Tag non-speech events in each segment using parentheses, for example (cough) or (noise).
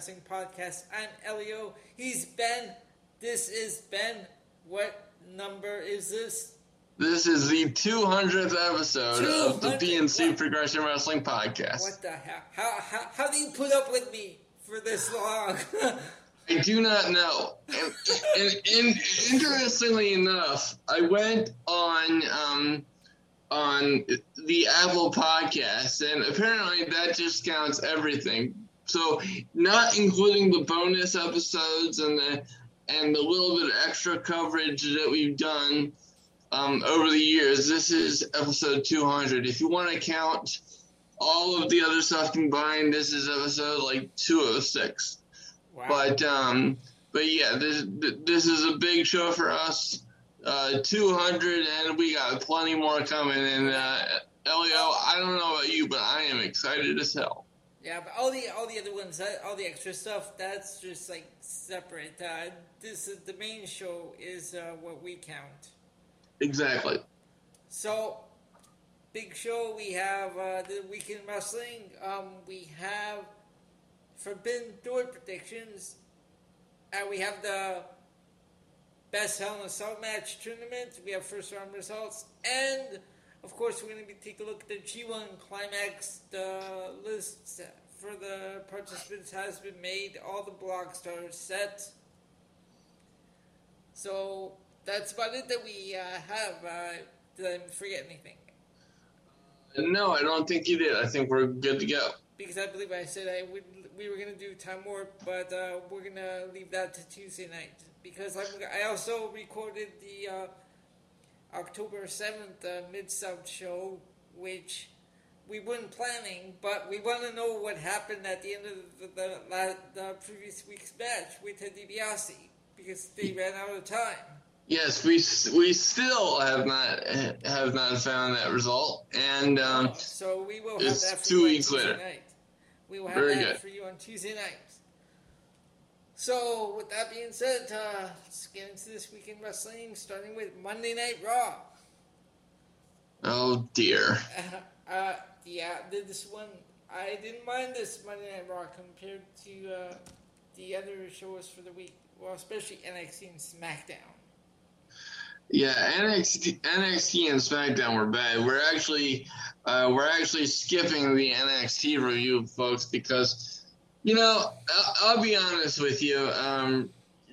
Podcast. I'm Elio. He's Ben. This is Ben. What number is this? This is the 200th episode of the 200? PNC What? Progression Wrestling Podcast. What the hell? How, how, how do you put up with me for this long? I do not know. And, and, and interestingly enough, I went on um, on the Apple Podcast, and apparently that just counts everything. So, not including the bonus episodes and the and the little bit of extra coverage that we've done um, over the years, this is episode 200. If you want to count all of the other stuff combined, this is episode like 206. wow. But um, but yeah, this this is a big show for us. Uh, 200, and we got plenty more coming. And uh, Elio, I don't know about you, but I am excited as hell. Yeah, but all the all the other ones, all the extra stuff, that's just like separate. Uh, this is the main show is uh, what we count. Exactly. So, big show. We have uh, the weekend wrestling. Um, we have Forbidden Door predictions, and we have the best Hell in a Cell match tournament. We have first round results, and of course, we're going to be taking a look at the G1 climax. The list for the participants has been made. All the blocks are set. So that's about it that we uh, have. Uh, did I forget anything? No, I don't think you did. I think we're good to go. Because I believe I said I would. We were gonna do time warp, but uh, we're gonna leave that to Tuesday night because I'm, I also recorded the uh, October seventh uh, Mid South show, which we weren't planning, but we want to know what happened at the end of the, the, the, the previous week's match with DiBiase because they ran out of time. Yes, we we still have not have not found that result, and um, So we will have It's that for two you on weeks Tuesday later. night. We will have Very that good. for you on Tuesday night. So with that being said, uh, let's get into this weekend wrestling, starting with Monday Night Raw. oh dear. Uh, (laughs) uh, yeah, th- this one I didn't mind this Monday Night Raw compared to uh, the other shows for the week. Well, especially NXT and SmackDown. Yeah, NXT, NXT and SmackDown were bad. We're actually uh, we're actually skipping the NXT review, folks, because you know I'll, I'll be honest with you. Um,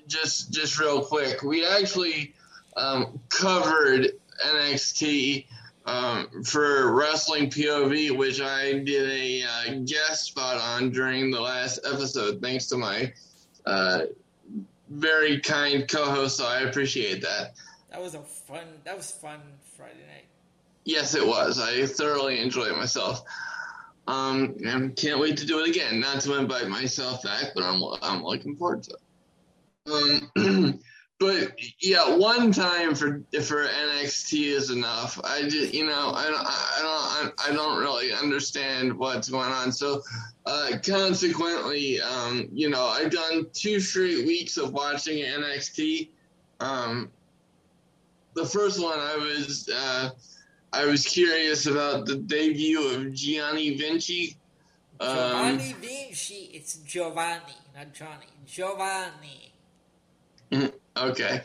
just just real quick, we actually um, covered NXT um, for Wrestling POV, which I did a uh, guest spot on during the last episode. Thanks to my uh, very kind co-host, so I appreciate that. That was a fun. That was fun Friday night. Yes, it was. I thoroughly enjoyed myself. Um, and can't wait to do it again. Not to invite myself back, but I'm I'm looking forward to it. Um, (clears throat) but yeah, one time for for NXT is enough. I just you know I don't I don't I don't really understand what's going on. So uh, consequently, um, you know, I've done two straight weeks of watching NXT. Um, the first one I was uh, I was curious about the debut of Gianni Vinci. Um, Giovanni Vinci. It's Giovanni, not Johnny. Giovanni. (laughs) okay.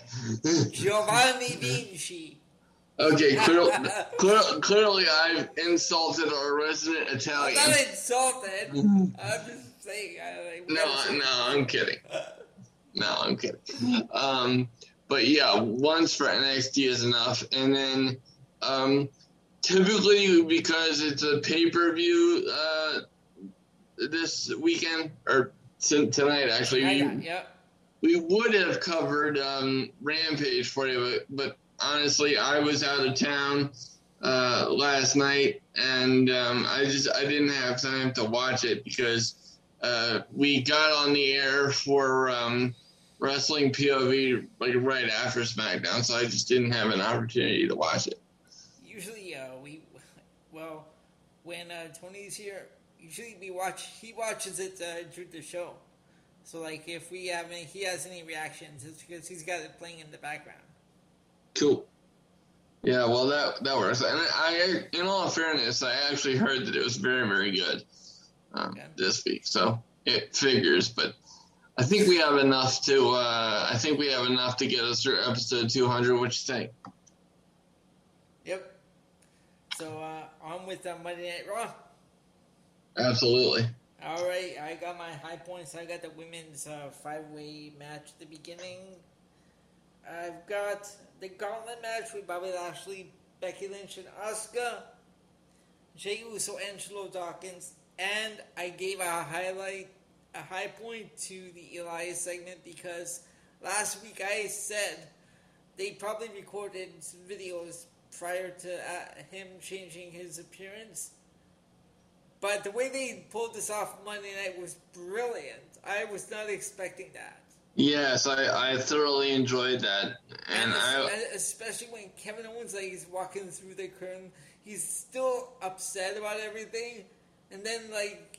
Giovanni Vinci. okay. (laughs) Clear, clear, clearly, I've insulted our resident Italian. I'm not insulted. (laughs) I'm just saying. I, No, no, I'm kidding. No, I'm kidding. Um, but yeah, once for NXT is enough, and then um, typically because it's a pay per view uh, this weekend or t- tonight, actually, we, got, we would have covered um, Rampage for you, but, but honestly, I was out of town uh, last night, and um, I just I didn't have time to watch it because uh, we got on the air for um, Wrestling POV like right after SmackDown, so I just didn't have an opportunity to watch it. Usually, uh, we, well, when uh, Tony's here, usually we watch. He watches it uh, during the show. So, like, if we have any, he has any reactions, it's because he's got it playing in the background. Cool. Yeah, well that that works. And I, in all fairness, I actually heard that it was very very good um, Yeah. this week. So it figures. But I think we have enough to. Uh, I think we have enough to get us through episode 200. What you think? So uh, on with the Monday Night Raw. Absolutely. All right, I got my high points. I got the women's uh, five-way match at the beginning. I've got the gauntlet match with Bobby Lashley, Becky Lynch, and Asuka. Jey Uso, Angelo Dawkins, and I gave a highlight, a high point to the Elias segment because last week I said they probably recorded some videos prior to uh, him changing his appearance. But the way they pulled this off Monday night was brilliant. I was not expecting that. Yes, I, I thoroughly enjoyed that, and, and I especially when Kevin Owens like he's walking through the curtain, he's still upset about everything, and then like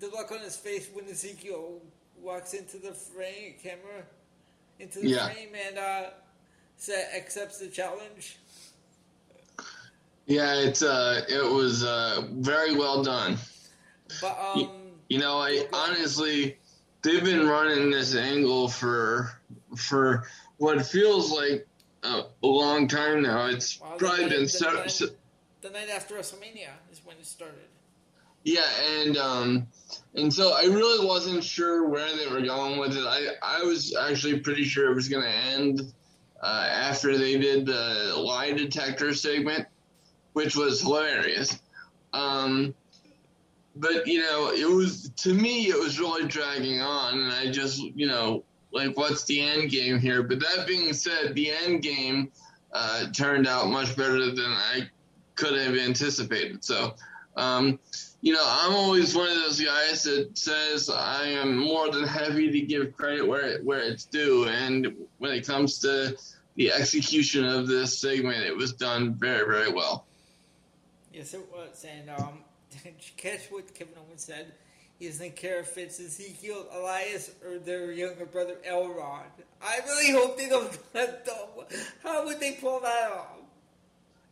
the look on his face when Ezekiel walks into the frame camera, into the yeah. frame, and uh, accepts the challenge. Yeah, it's uh, it was uh, very well done. But um, you, you know, I honestly they've been running this angle for for what feels like a, a long time now. It's well, probably been so, the, night, so, the night after WrestleMania is when it started. Yeah, and um, and so I really wasn't sure where they were going with it. I I was actually pretty sure it was going to end uh, after they did the lie detector segment, which was hilarious. Um, but you know, it was to me it was really dragging on, and I just you know like what's the end game here? But that being said, the end game uh, turned out much better than I could have anticipated. So. Um, you know, I'm always one of those guys that says I am more than happy to give credit where where it's due, and when it comes to the execution of this segment, it was done very, very well. Yes, it was, and um, did you catch what Kevin Owens said? He doesn't care if it's Ezekiel, Elias, or their younger brother El-Rod. I really hope they don't. (laughs) How would they pull that off?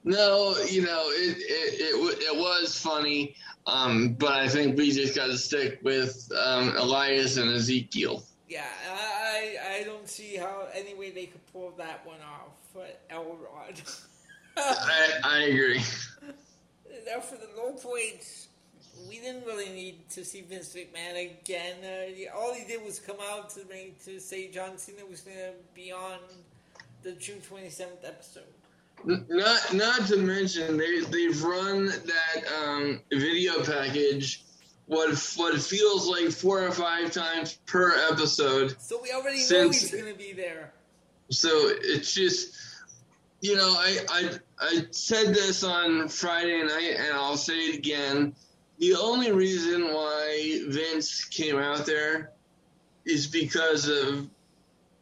No, you know it. It, it, it was funny, um, but I think we just got to stick with um, Elias and Ezekiel. Yeah, I I don't see how any way they could pull that one off. But El-Rod. (laughs) I I agree. (laughs) Now for the low points, we didn't really need to see Vince McMahon again. Uh, all he did was come out to ring to say John Cena was going to be on the June twenty seventh episode. Not not to mention they they've run that um, video package what what feels like four or five times per episode. So we already since, know he's going to be there. So it's just you know, I, I I said this on Friday night, and I'll say it again. The only reason why Vince came out there is because of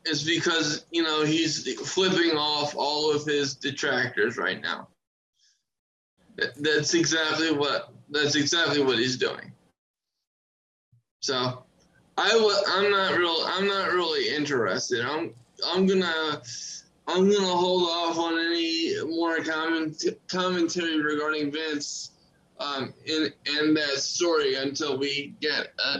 is because you know he's flipping off all of his detractors right now. That's exactly what that's exactly what he's doing. So, I w- I'm not real I'm not really interested. I'm I'm gonna I'm going to hold off on any more comment, commentary regarding Vince um, in, in that story until we get uh,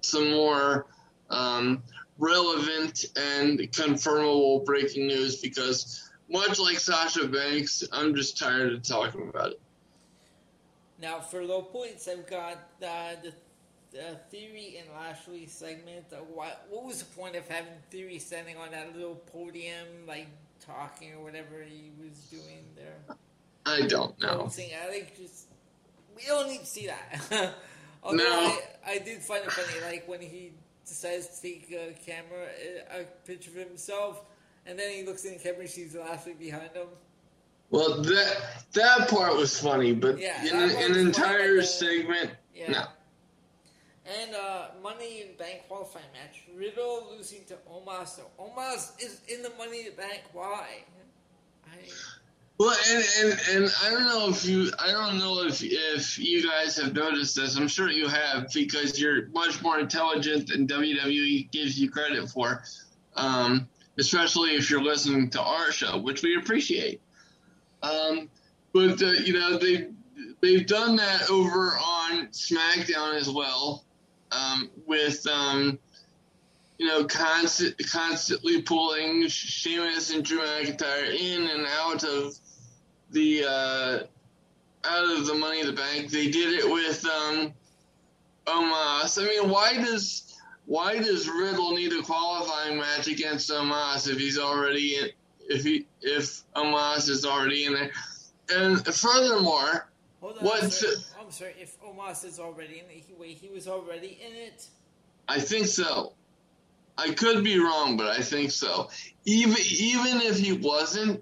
some more um, relevant and confirmable breaking news because, much like Sasha Banks, I'm just tired of talking about it. Now, for low points, I've got uh, the the Theory and Lashley segment. Uh, what, what was the point of having Theory standing on that little podium, like talking or whatever he was doing there. I don't know. I think just we don't need to see that. (laughs) Although no. I, I did find it funny, like when he decides to take a camera, a picture of himself, and then he looks in the camera and sees Lashley behind him. Well, that that part was funny, but yeah, in an entire funny, segment, yeah. no. And uh, Money in Bank qualifying match. Riddle losing to Omos. So is in the Money in Bank. Why? I... Well, and, and and I don't know if you I don't know if if you guys have noticed this. I'm sure you have because you're much more intelligent than WWE gives you credit for. Um, especially if you're listening to our show, which we appreciate. Um, but uh, you know they they've done that over on SmackDown as well um, with um, you know constant, constantly pulling Sheamus and Drew McIntyre in and out of the uh, out of the Money in the Bank. They did it with um, Omos. I mean, why does why does Riddle need a qualifying match against Omos if he's already in? If he if Omos is already in there, and furthermore, Hold on, What I'm sorry. If Omos is already in it, he, wait, he was already in it. I think so. I could be wrong, but I think so. Even even if he wasn't,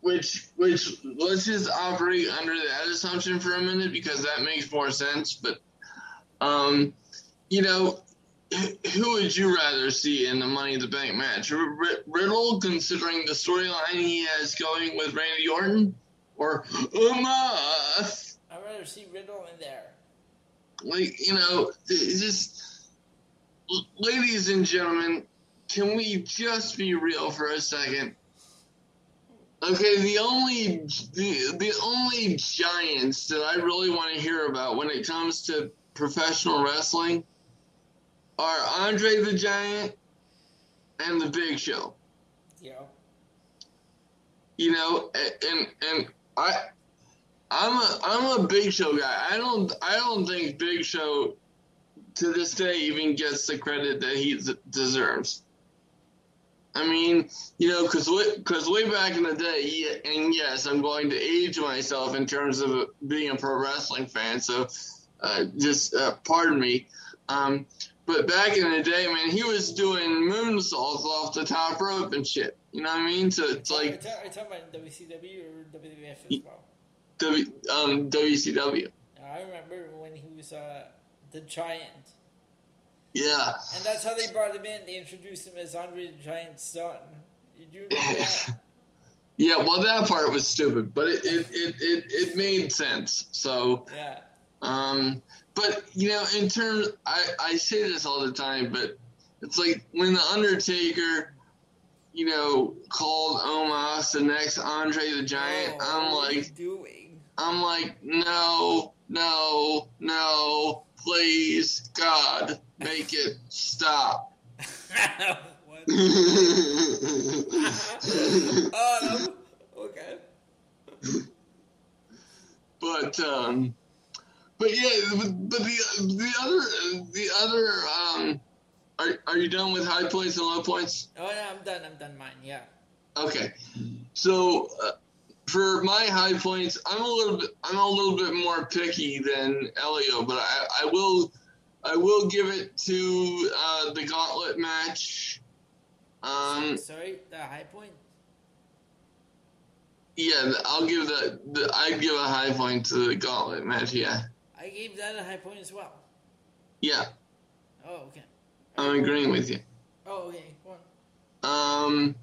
which which let's just operate under that assumption for a minute because that makes more sense. But um, you know, who would you rather see in the Money in the Bank match? R- R- Riddle, considering the storyline he has going with Randy Orton, or Omos? I'd rather see Riddle in there. like you know just ladies and gentlemen can we just be real for a second okay the only the, the only giants that i really want to hear about when it comes to professional wrestling are andre the giant and the big show Yeah. you know and and i i'm a i'm a big show guy. I don't i don't think big show to this day even gets the credit that he deserves. I mean you know because because way back in the day and yes i'm going to age myself in terms of being a pro wrestling fan so uh, just uh, pardon me. Um, but back in the day man he was doing moonsaults off the top rope and shit you know what i mean so it's like are you talking about WCW or WWF as well? W, um, WCW. I remember when he was uh, the Giant, Yeah. and that's how they brought him in. They introduced him as Andre the Giant's son. Did you remember that? (laughs) Yeah, well, that part was stupid, but it, it, it, it, it made sense. So, Yeah. um, but, you know, in terms, I, I say this all the time, but it's like when The Undertaker, you know, called Omos the next Andre the Giant, Oh, I'm what are you like, doing? I'm like, no, no, no, please, God, make it stop. (laughs) (laughs) oh, (laughs) no. Okay. but um, but yeah, but, but the the other the other um, are are you done with high points and low points? Oh, no, I'm done. I'm done. Mine. Yeah. Okay, so uh, for my high points, I'm a little bit I'm a little bit more picky than Elio, but I, I will I will give it to uh, the gauntlet match. Um, Sorry, the high point. yeah, I'll give the, the I'd give a high point to the gauntlet match. Yeah, I gave that a high point as well. yeah, Oh, okay. I'm agreeing with you. Oh, okay. Um,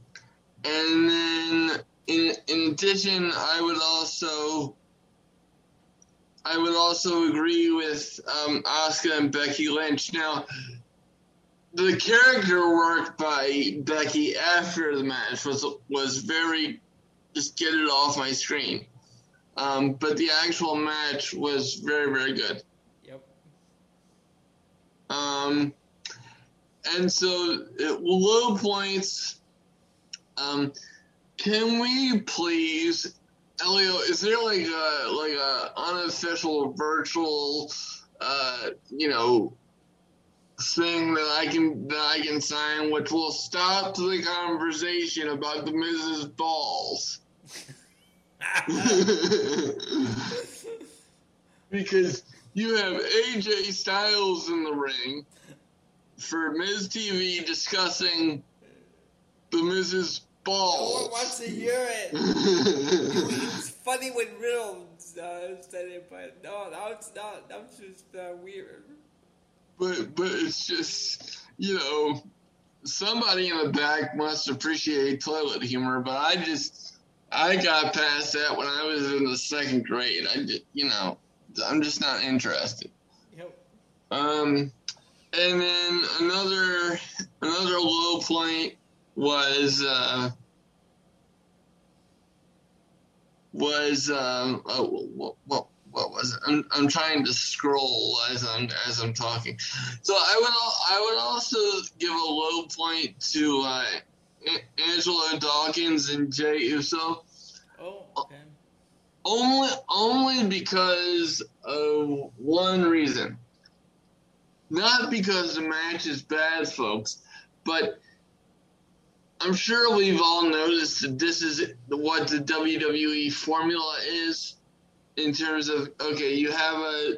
and then in in addition, I would also I would also agree with um, Asuka and Becky Lynch. Now, the character work by Becky after the match was was very just get it off my screen. Um, but the actual match was very very good. Yep. Um, and so uh, low points. Um, can we please, Elio? Is there like a like a unofficial virtual, uh, you know, thing that I can that I can sign, which will stop the conversation about the Mrs. Balls? (laughs) (laughs) because you have AJ Styles in the ring for MizTV discussing the Mrs. No one wants to hear it. (laughs) It's funny when Riddle uh, said it, but no, that was not. That was just uh, weird. but but it's just you know somebody in the back must appreciate toilet humor, but I just I got past that when I was in the second grade. I just, you know I'm just not interested. Yep. Um, and then another another low point was uh, was um, oh, what, what what was it? I'm, I'm trying to scroll as I'm as I'm talking. So I would I would also give a low point to uh, Angelo Dawkins and Jey Uso. Oh, okay. Only only because of one reason. Not because the match is bad, folks, but I'm sure we've all noticed that this is what the WWE formula is in terms of okay, you have a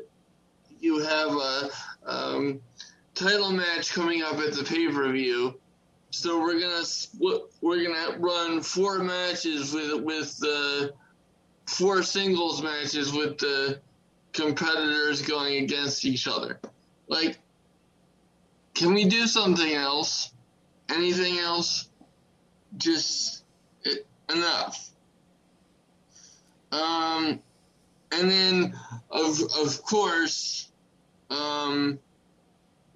you have a um, title match coming up at the pay per view, so we're gonna we're gonna run four matches with with the four singles matches with the competitors going against each other. Like, can we do something else? Anything else? Just it, enough. Um, and then of of course, um,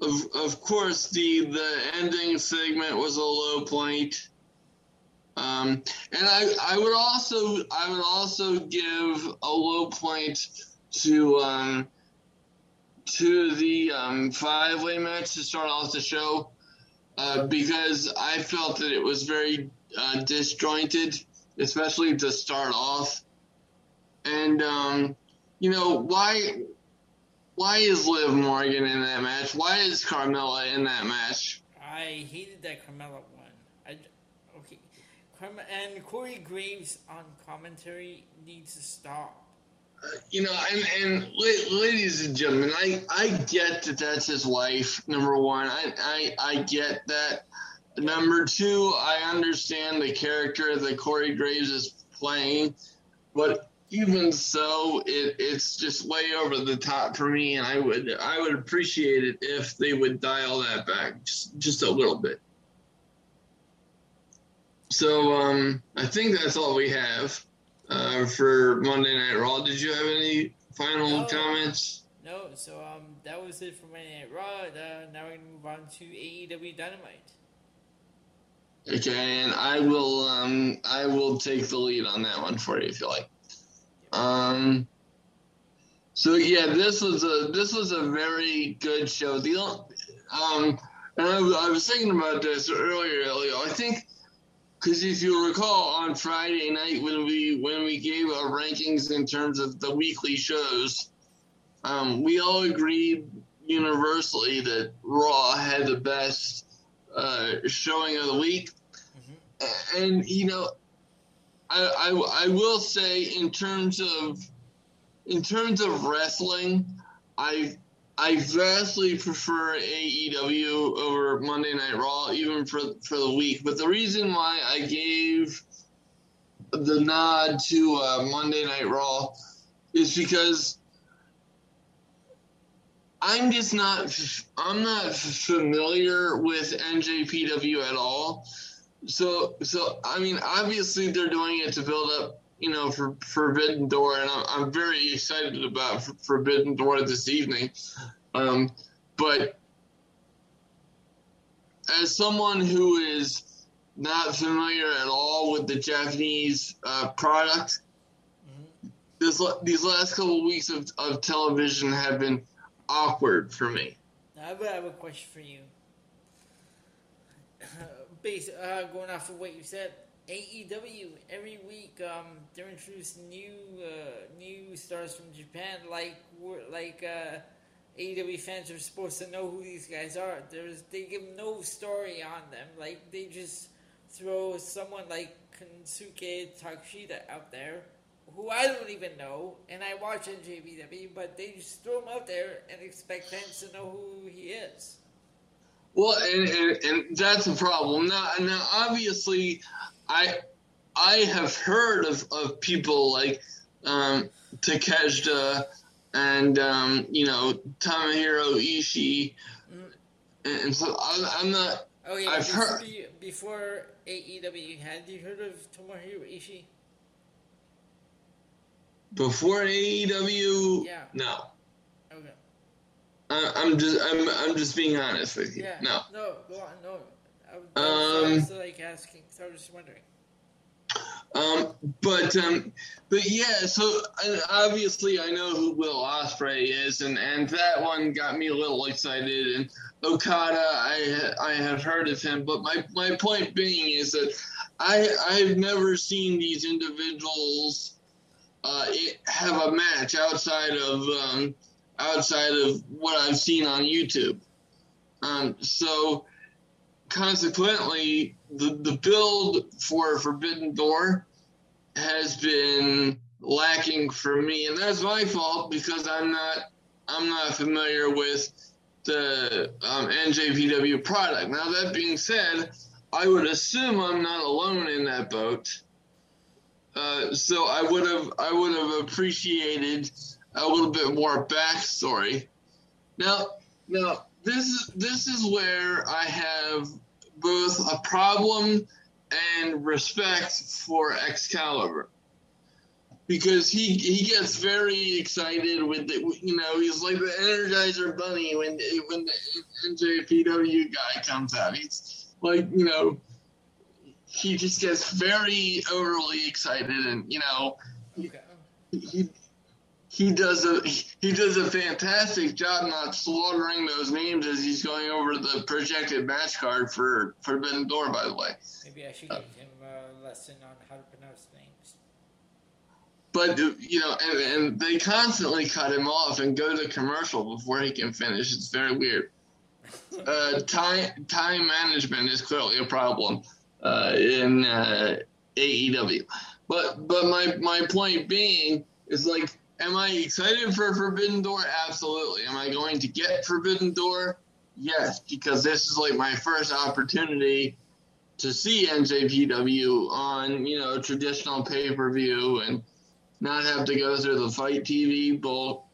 of of course the the ending segment was a low point. Um, and I I would also I would also give a low point to um, to the um, five way match to start off the show uh, because I felt that it was very uh, disjointed, especially to start off. And um, you know why? Why is Liv Morgan in that match? Why is Carmella in that match? I hated that Carmella one. I, okay, Carmella and Corey Graves on commentary needs to stop. Uh, you know, and, and ladies and gentlemen, I, I get that that's his wife. Number one, I, I I get that. Number two, I understand the character that Corey Graves is playing, but even so, it, it's just way over the top for me, and I would I would appreciate it if they would dial that back just just a little bit. So um, I think that's all we have uh, for Monday Night Raw. Did you have any final no, comments? No. So um, that was it for Monday Night Raw. Uh, now we're gonna move on to AEW Dynamite. Okay, and I will um, I will take the lead on that one for you if you like. Um, so yeah, this was a this was a very good show. The um, and I, I was thinking about this earlier, Elio. I think because if you recall on Friday night when we when we gave our rankings in terms of the weekly shows, um, we all agreed universally that Raw had the best uh, showing of the week. Mm-hmm. And you know, I, I, I will say in terms of in terms of wrestling, I I vastly prefer AEW over Monday Night Raw, even for for the week. But the reason why I gave the nod to uh, Monday Night Raw is because I'm just not I'm not familiar with NJPW at all. So so I mean obviously they're doing it to build up you know for Forbidden Door and I'm, I'm very excited about Forbidden Door this evening. Um, but as someone who is not familiar at all with the Japanese uh, product, mm-hmm. this these last couple of weeks of, of television have been awkward for me. I have, I have a question for you. (clears throat) Based, uh, going off of what you said, AEW every week um, they're introducing new uh, new stars from Japan, like like uh, AEW fans are supposed to know who these guys are. There's they give no story on them. Like they just throw someone like Kensuke Takeshita out there who I don't even know, and I watch NJPW, but they just throw him out there and expect fans to know who he is. Well, and, and, and that's a problem. Now, now, obviously, I I have heard of, of people like um, Takeshita and um, you know Tomohiro Ishii, mm. and so I, am not. Oh yeah, I've before, heard before AEW. Had you heard of Tomohiro Ishii? Before AEW, yeah. No. Uh, I'm just I'm I'm just being honest with you. Yeah. No. No. Go on. No. I was, um, I was like asking. So I was just wondering. Um, but um, but yeah, so obviously I know who Will Ospreay is, and, and that one got me a little excited. And Okada, I I have heard of him, but my, my point being is that I I've never seen these individuals uh, have a match outside of um, outside of what I've seen on YouTube. Um, so consequently, the, the build for Forbidden Door has been lacking for me, and that's my fault because I'm not I'm not familiar with the um, NJPW product. Now that being said, I would assume I'm not alone in that boat. Uh, so I would have I would have appreciated a little bit more backstory. Now, now this is this is where I have both a problem and respect for Excalibur because he he gets very excited with the, you know he's like the Energizer Bunny when when the NJPW guy comes out. He's like you know he just gets very overly excited and you know okay. he he does a he does a fantastic job not slaughtering those names as he's going over the projected match card for Forbidden Door. By the way, maybe I should give him a lesson on how to pronounce names. But you know, and, and they constantly cut him off and go to commercial before he can finish. It's very weird. (laughs) uh, time time management is clearly a problem uh, in uh, AEW. But but my my point being is like Am I excited for Forbidden Door? Absolutely. Am I going to get Forbidden Door? Yes, because this is like my first opportunity to see NJPW on, you know, traditional pay per view and not have to go through the FITE TV bull.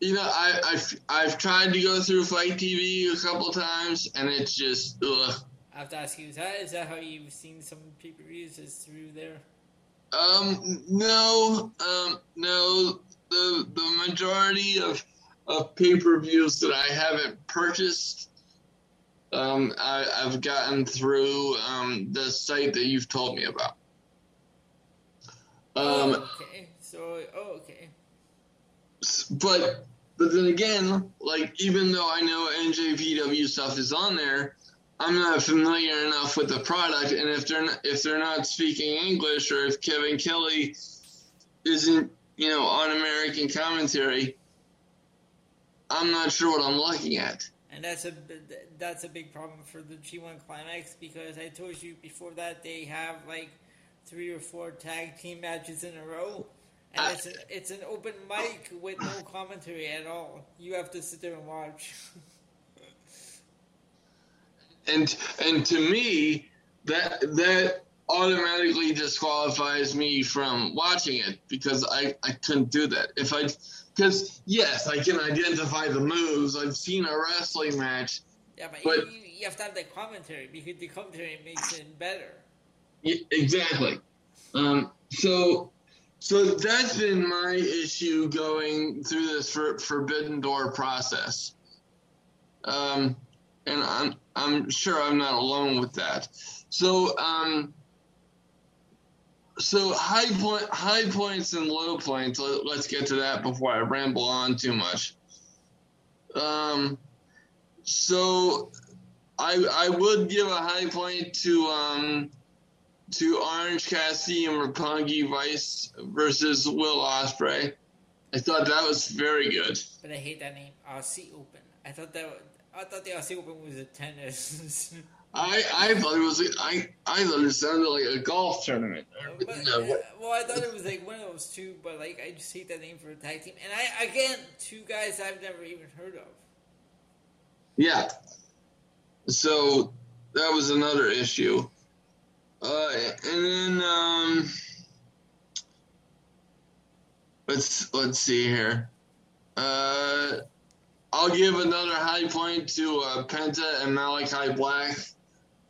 You know, I, I've I've tried to go through FITE TV a couple times, and it's just ugh. I have to ask you: Is that is that how you've seen some pay per views? Is through there? Um, no, um, no. The the majority of of pay per views that I haven't purchased, um, I, have gotten through um, the site that you've told me about. Um, oh, okay. So, oh, okay. But but then again, like even though I know NJPW stuff is on there, I'm not familiar enough with the product, and if they're not, if they're not speaking English, or if Kevin Kelly isn't you know on American commentary, I'm not sure what I'm looking at. And that's a that's a big problem for the G1 Climax because I told you before that they have like three or four tag team matches in a row. And it's an, it's an open mic with no commentary at all. You have to sit there and watch. (laughs) and and to me that that automatically disqualifies me from watching it because I, I couldn't do that. If I because yes I can identify the moves. I've seen a wrestling match yeah but, but you, you, have to have the commentary because the commentary makes it better. Exactly. Um, so so that's been my issue going through this for, forbidden door process. Um, and I'm I'm sure I'm not alone with that. So um, so high point, high points and low points. Let, us get to that before I ramble on too much. Um, so I I would give a high point to um to Orange Cassidy and Roppongi Vice versus Will Ospreay. I thought that was very good. But I hate that name, Aussie Open. I thought that I thought the Aussie Open was a tennis. (laughs) I I thought it was I I thought it sounded like a golf tournament. But, no, uh, well, I thought it was like one of those two, but like I just hate that name for a tag team. And I again, two guys I've never even heard of. Yeah. So that was another issue. Uh, and then um, let's let's see here. Uh, I'll give another high point to uh, Penta and Malakai Black.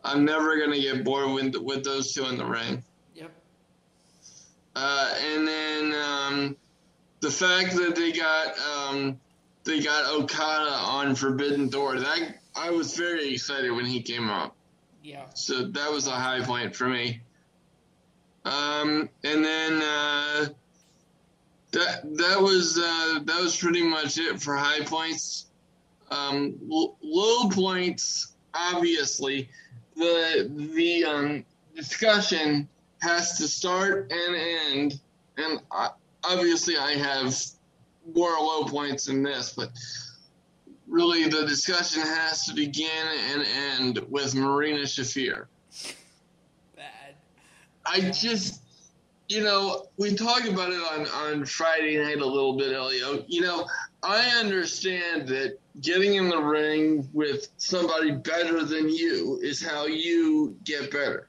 I'm never gonna get bored with with those two in the ring. Yep. Uh, and then um, the fact that they got um, they got Okada on Forbidden Door that I was very excited when he came up. Yeah. So that was a high point for me. Um, and then uh, that that was uh, that was pretty much it for high points. Um, l- low points, obviously, the the um, discussion has to start and end, and I, obviously I have more low points than this, but really the discussion has to begin and end with Marina Shafir. Bad. I just, you know, we talked about it on, on Friday night a little bit, Elio. You know, I understand that getting in the ring with somebody better than you is how you get better.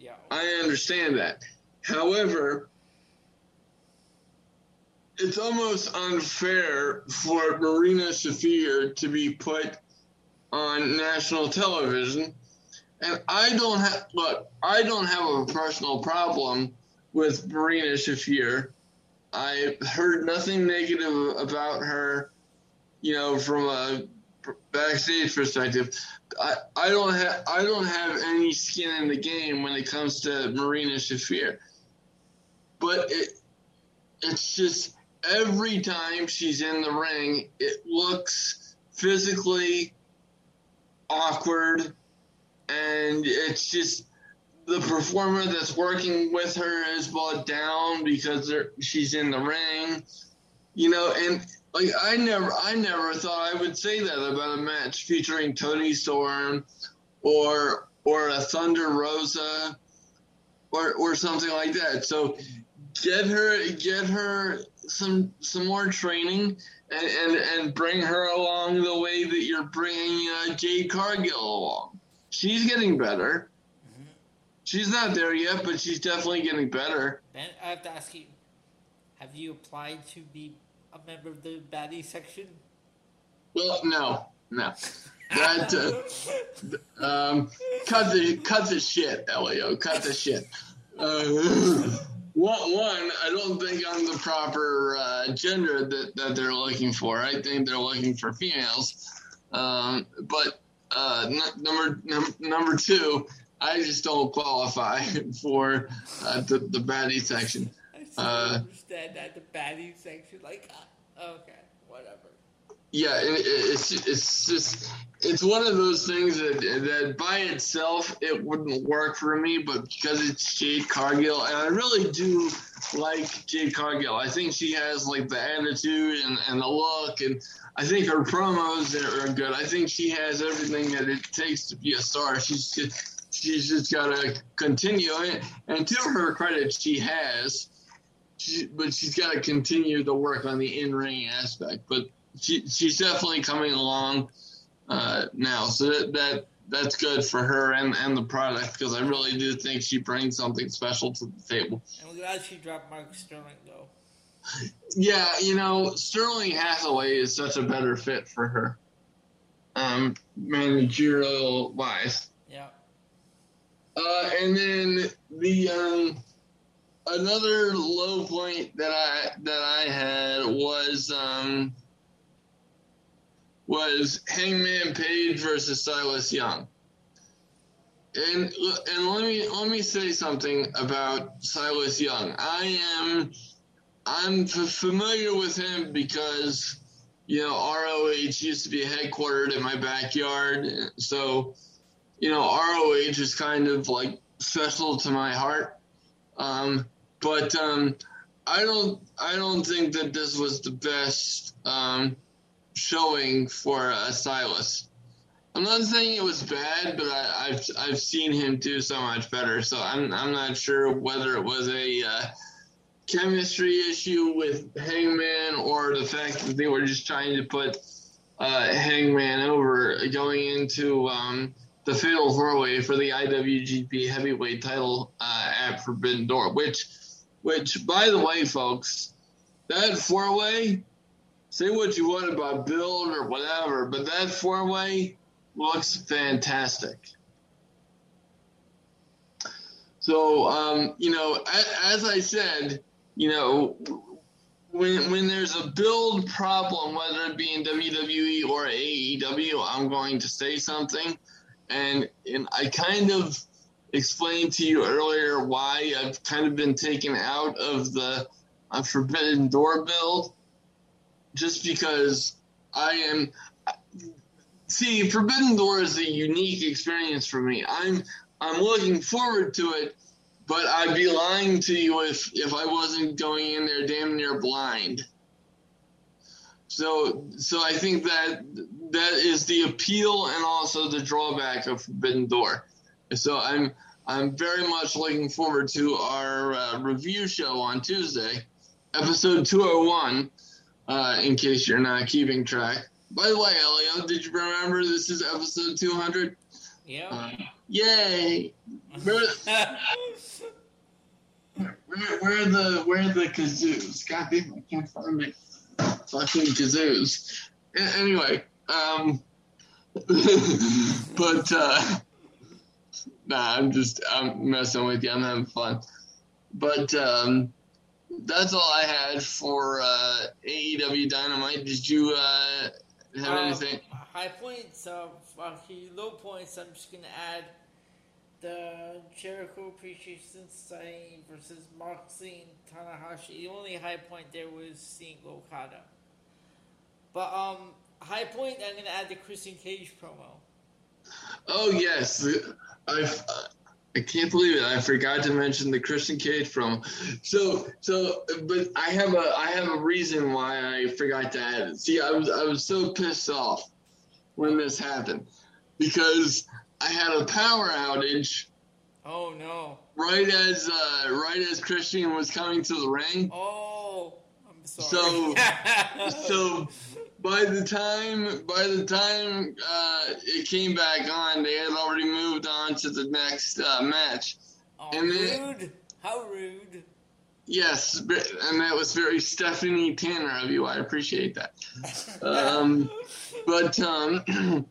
Yeah. I understand that. However, it's almost unfair for Marina Shafir to be put on national television. And I don't have look, I don't have a personal problem with Marina Shafir. I heard nothing negative about her, you know, from a backstage perspective. I, I don't have I don't have any skin in the game when it comes to Marina Shafir. But it it's just every time she's in the ring, it looks physically awkward, and it's just the performer that's working with her is brought down because she's in the ring, you know. And like I never, I never thought I would say that about a match featuring Toni Storm or or a Thunder Rosa or or something like that. So get her get her some some more training and, and, and bring her along the way that you're bringing uh, Jade Cargill along. She's getting better. She's not there yet, but she's definitely getting better. Ben, I have to ask you: Have you applied to be a member of the baddie section? Well, no, no. That uh, um, cut the cut the shit, Elio. Cut the shit. Uh, one, one, I don't think I'm the proper uh, gender that, that they're looking for. I think they're looking for females. Um, but uh, n- number num- number two, I just don't qualify (laughs) for uh, the the baddie section. (laughs) I still uh, understand that the baddie section, like, uh, okay, whatever yeah, it, it's it's just it's one of those things that that by itself it wouldn't work for me, but because it's Jade Cargill, and I really do like Jade Cargill. I think she has like the attitude and, and the look, and I think her promos are good. I think she has everything that it takes to be a star. She's just, she's just got to continue, and to her credit, she has. She, but she's got to continue the work on the in ring aspect. But she, she's definitely coming along uh, now. So that, that that's good for her and, and the product because I really do think she brings something special to the table. And I'm glad she dropped Mark Sterling though. Yeah, you know Sterling Hathaway is such a better fit for her, um, managerial wise. Uh, and then the um, another low point that I that I had was um, was Hangman Page versus Silas Young. And and let me let me say something about Silas Young. I am I'm familiar with him because you know ROH used to be headquartered in my backyard, so you know ROH is kind of like special to my heart. Um, but um, I don't I don't think that this was the best um, showing for uh, Silas. I'm not saying it was bad, but I, have I've seen him do so much better. So I'm I'm not sure whether it was a uh, chemistry issue with Hangman or the fact that they were just trying to put uh, Hangman over going into um, the Fatal Four Way for the IWGP Heavyweight Title uh, at Forbidden Door. Which, which by the way, folks, that four way say what you want about build or whatever, but that four way looks fantastic. So, um, you know, as, as I said, you know, when when there's a build problem, whether it be in WWE or AEW, I'm going to say something, and and I kind of explained to you earlier why I've kind of been taken out of the uh, Forbidden Door build, just because I am. See, Forbidden Door is a unique experience for me. I'm I'm looking forward to it, but I'd be lying to you if if I wasn't going in there damn near blind. So so I think that that is the appeal and also the drawback of Forbidden Door. So I'm I'm very much looking forward to our uh, review show on Tuesday, episode 201. Uh, in case you're not keeping track. By the way, Elio, did you remember this is episode 200? Yeah. Uh, yay! Where, (laughs) where, where, are the where are the kazoos? God damn, I can't find my fucking kazoos. Anyway, um, (laughs) but uh, nah, I'm just I'm messing with you. I'm having fun. But um, that's all I had for uh, AEW Dynamite. Did you uh, have um, anything? High points, uh, actually low points. I'm just gonna add the Jericho Appreciation Society versus Moxley and Tanahashi. The only high point there was seeing Okada. But um, high point. I'm gonna add the Christian Cage promo. Oh yes, I I can't believe it. I forgot to mention the Christian Cage promo. So so, but I have a I have a reason why I forgot to add it. See, I was I was so pissed off when this happened because I had a power outage. Oh no! Right as uh, right as Christian was coming to the ring. Oh, I'm sorry. So (laughs) so by the time by the time uh, it came back on, they had already moved on to the next uh, match. Oh, and rude! How rude! Yes, and that was very Stephanie Tanner of you. I appreciate that. (laughs) um, but um, (clears throat)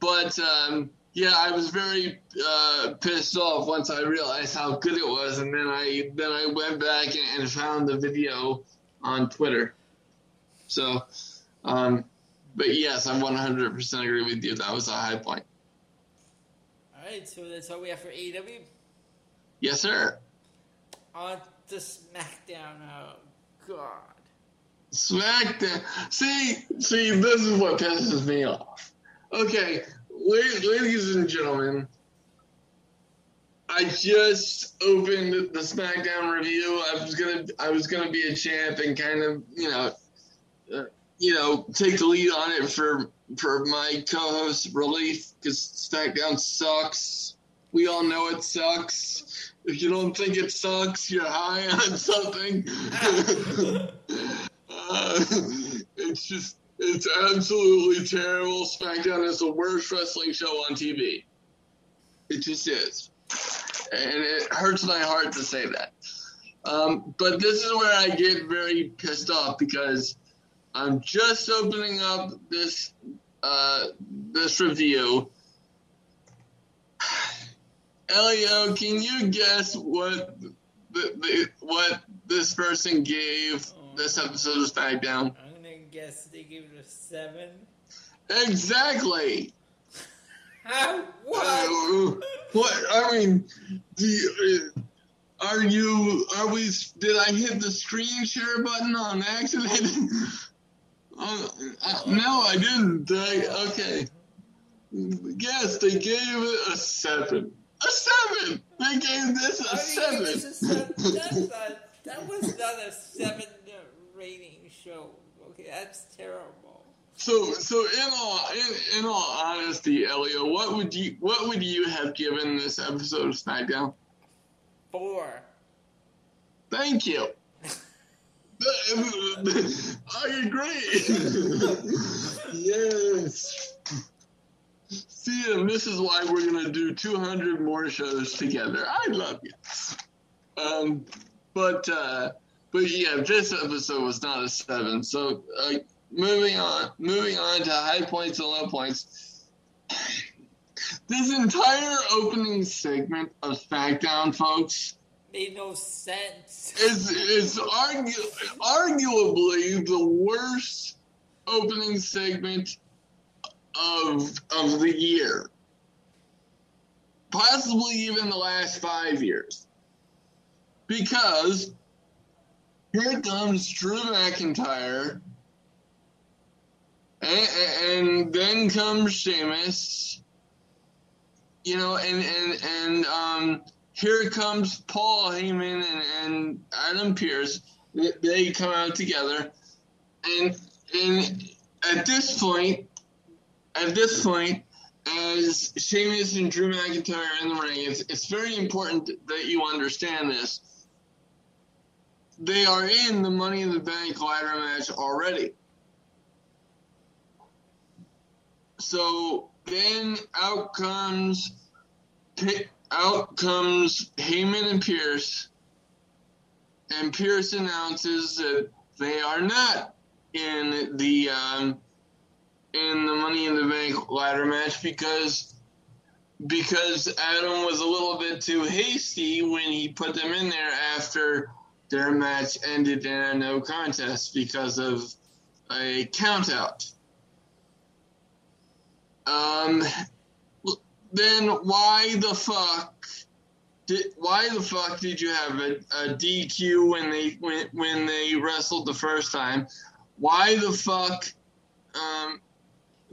but um, yeah, I was very uh, pissed off once I realized how good it was, and then I then I went back and, and found the video on Twitter. So um, but yes, I 100% agree with you. That was a high point. All right, so that's all we have for AEW. Yes, sir. On to SmackDown. Oh God. SmackDown. See, see, this is what pisses me off. Okay, ladies and gentlemen, I just opened the SmackDown review. I was gonna, I was gonna be a champ and kind of, you know, uh, you know, take the lead on it for for my co-host relief because SmackDown sucks. We all know it sucks. If you don't think it sucks, you're high (laughs) on something. (laughs) uh, it's just it's absolutely terrible. SmackDown is the worst wrestling show on TV. It just is, and it hurts my heart to say that. Um, but this is where I get very pissed off because I'm just opening up this uh, this review. Elio, can you guess what the, the, what this person gave this episode of SmackDown? I'm gonna guess they gave it a seven. Exactly. (laughs) How? What? Uh, (laughs) what? I mean, do you, are you? Are we? Did I hit the screen share button on accident? (laughs) Uh, no, I didn't. I, okay. Yes, they gave it a seven. A seven. They gave this a seven. This a seven. That's not, that was not a seven rating show. Okay, that's terrible. So, so in all in, in all honesty, Elio, what would you what would you have given this episode of SmackDown? Four. Thank you. I agree. (laughs) yes. See, and this is why we're gonna do 200 more shows together. I love you. Um, but uh, but yeah, this episode was not a seven. So uh, moving on, moving on to high points and low points. This entire opening segment of SmackDown, folks, made no sense. It's, it's argu- arguably the worst opening segment of of the year. possibly even the last five years. Because here comes Drew McIntyre, and, and then comes Sheamus, you know, and and and um, here comes Paul Heyman and, and Adam Pearce. They come out together, and and at this point, at this point, as Sheamus and Drew McIntyre are in the ring, it's, it's very important that you understand this. They are in the Money in the Bank ladder match already. So then out comes out comes Heyman and Pierce, and Pierce announces that they are not in the um, in the Money in the Bank ladder match because because Adam was a little bit too hasty when he put them in there after their match ended in a no contest because of a countout. Um, then why the fuck did why the fuck did you have a, a DQ when they when, when they wrestled the first time? Why the fuck um,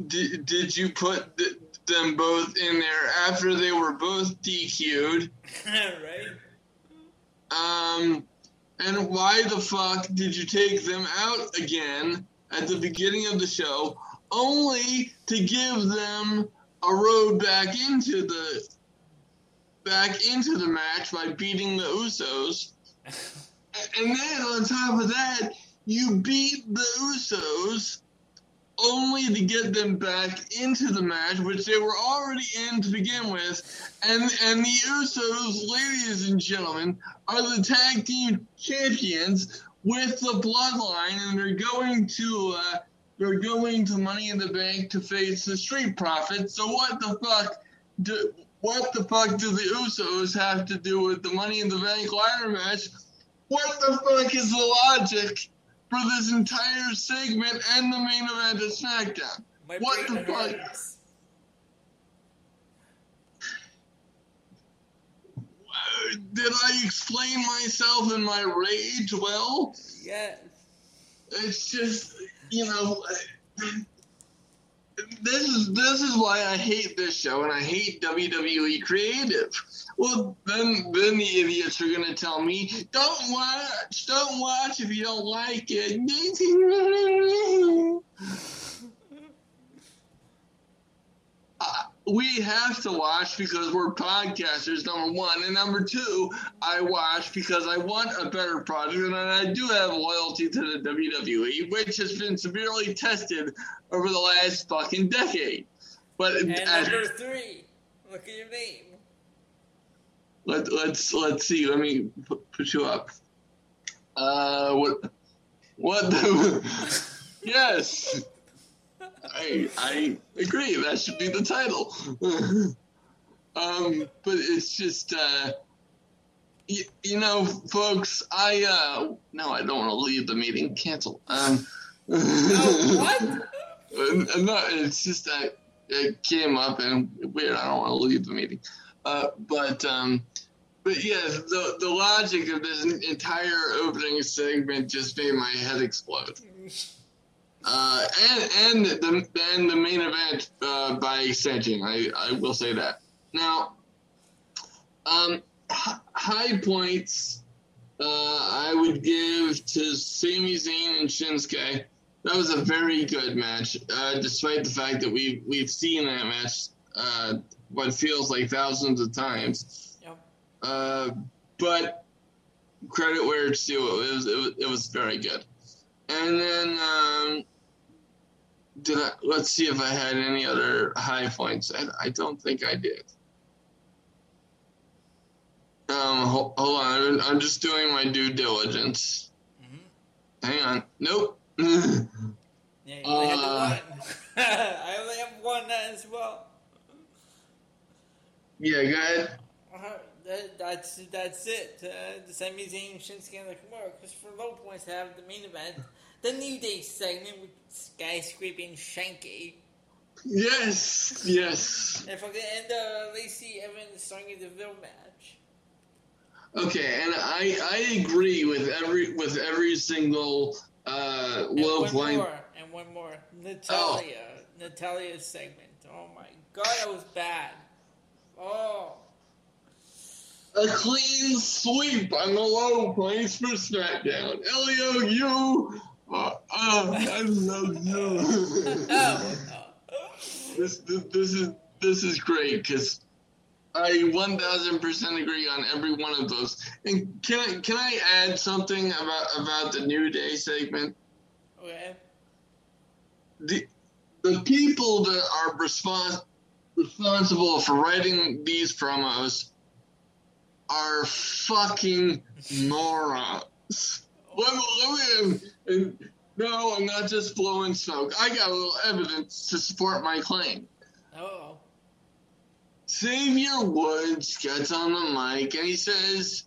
did, did you put th- them both in there after they were both DQ'd? (laughs) right. Um, and why the fuck did you take them out again at the beginning of the show, only to give them a road back into the back into the match by beating the Usos? (laughs) and then on top of that, you beat the Usos only to get them back into the match, which they were already in to begin with. And and the Usos, ladies and gentlemen, are the tag team champions with the bloodline, and they're going to uh, they're going to Money in the Bank to face the Street Profits. So what the fuck do what the fuck do the Usos have to do with the Money in the Bank ladder match? What the fuck is the logic for this entire segment and the main event of SmackDown. My what the fuck? hurts. Did I explain myself in my rage well? Yeah. It's just, you know, this is this is why I hate this show and I hate WWE Creative. Well, then then the idiots are gonna tell me, don't watch, don't watch if you don't like it. (laughs) Uh, we have to watch because we're podcasters, number one. And number two, I watch because I want a better product and I do have loyalty to the WWE, which has been severely tested over the last fucking decade. But And as- number three, look at your name. let, let's let's see. Let me put, put you up. Uh, what what the (laughs) yes. I I agree. That should be the title. (laughs) um, but it's just uh, you, you know, folks. I uh, no, I don't want to leave the meeting. Cancel. Um, Oh, what? (laughs) uh, no, it's just that it came up and weird. I don't want to leave the meeting. Uh, but um, but yes, the the logic of this entire opening segment just made my head explode. Uh, and and the and the main event uh, by extension. I, I will say that. Now, um, h- high points uh, I would give to Sami Zayn and Shinsuke. That was a very good match, uh, despite the fact that we we've seen that match uh, what feels like thousands of times. Yep. Uh, but credit where it's due. It was, it was it was very good. And then um, did I? Let's see if I had any other high points. I, I don't think I did. Um, hold, hold on. I'm- just doing my due diligence. Mhm. Hang on. Nope. (laughs) Yeah, you only had Uh, one. (laughs) I only have one as well. yeah, go ahead. Uh, that, that's that's it. Uh, the Zayn, Shinsuke Nakamura, Christopher Low points have the main event, the New Day segment with skyscraping Shanky. Yes, yes. And for fucking and the Lacey Evans Sonya Deville match. Okay, and I I agree with every with every single uh And one point. more, and one more. Natalya. Natalya's segment. Oh my god, that was bad. Oh. A clean sweep on the low points for SmackDown. Elio, you. I love you. Oh. (laughs) this, this this is this is great because I one thousand percent agree on every one of those. And can I can I add something about about the New Day segment? okay. The the people that are respons- responsible for writing these promos are fucking morons. Let me, let me, and, no, I'm not just blowing smoke. I got a little evidence to support my claim. Oh. Xavier Woods gets on the mic and he says,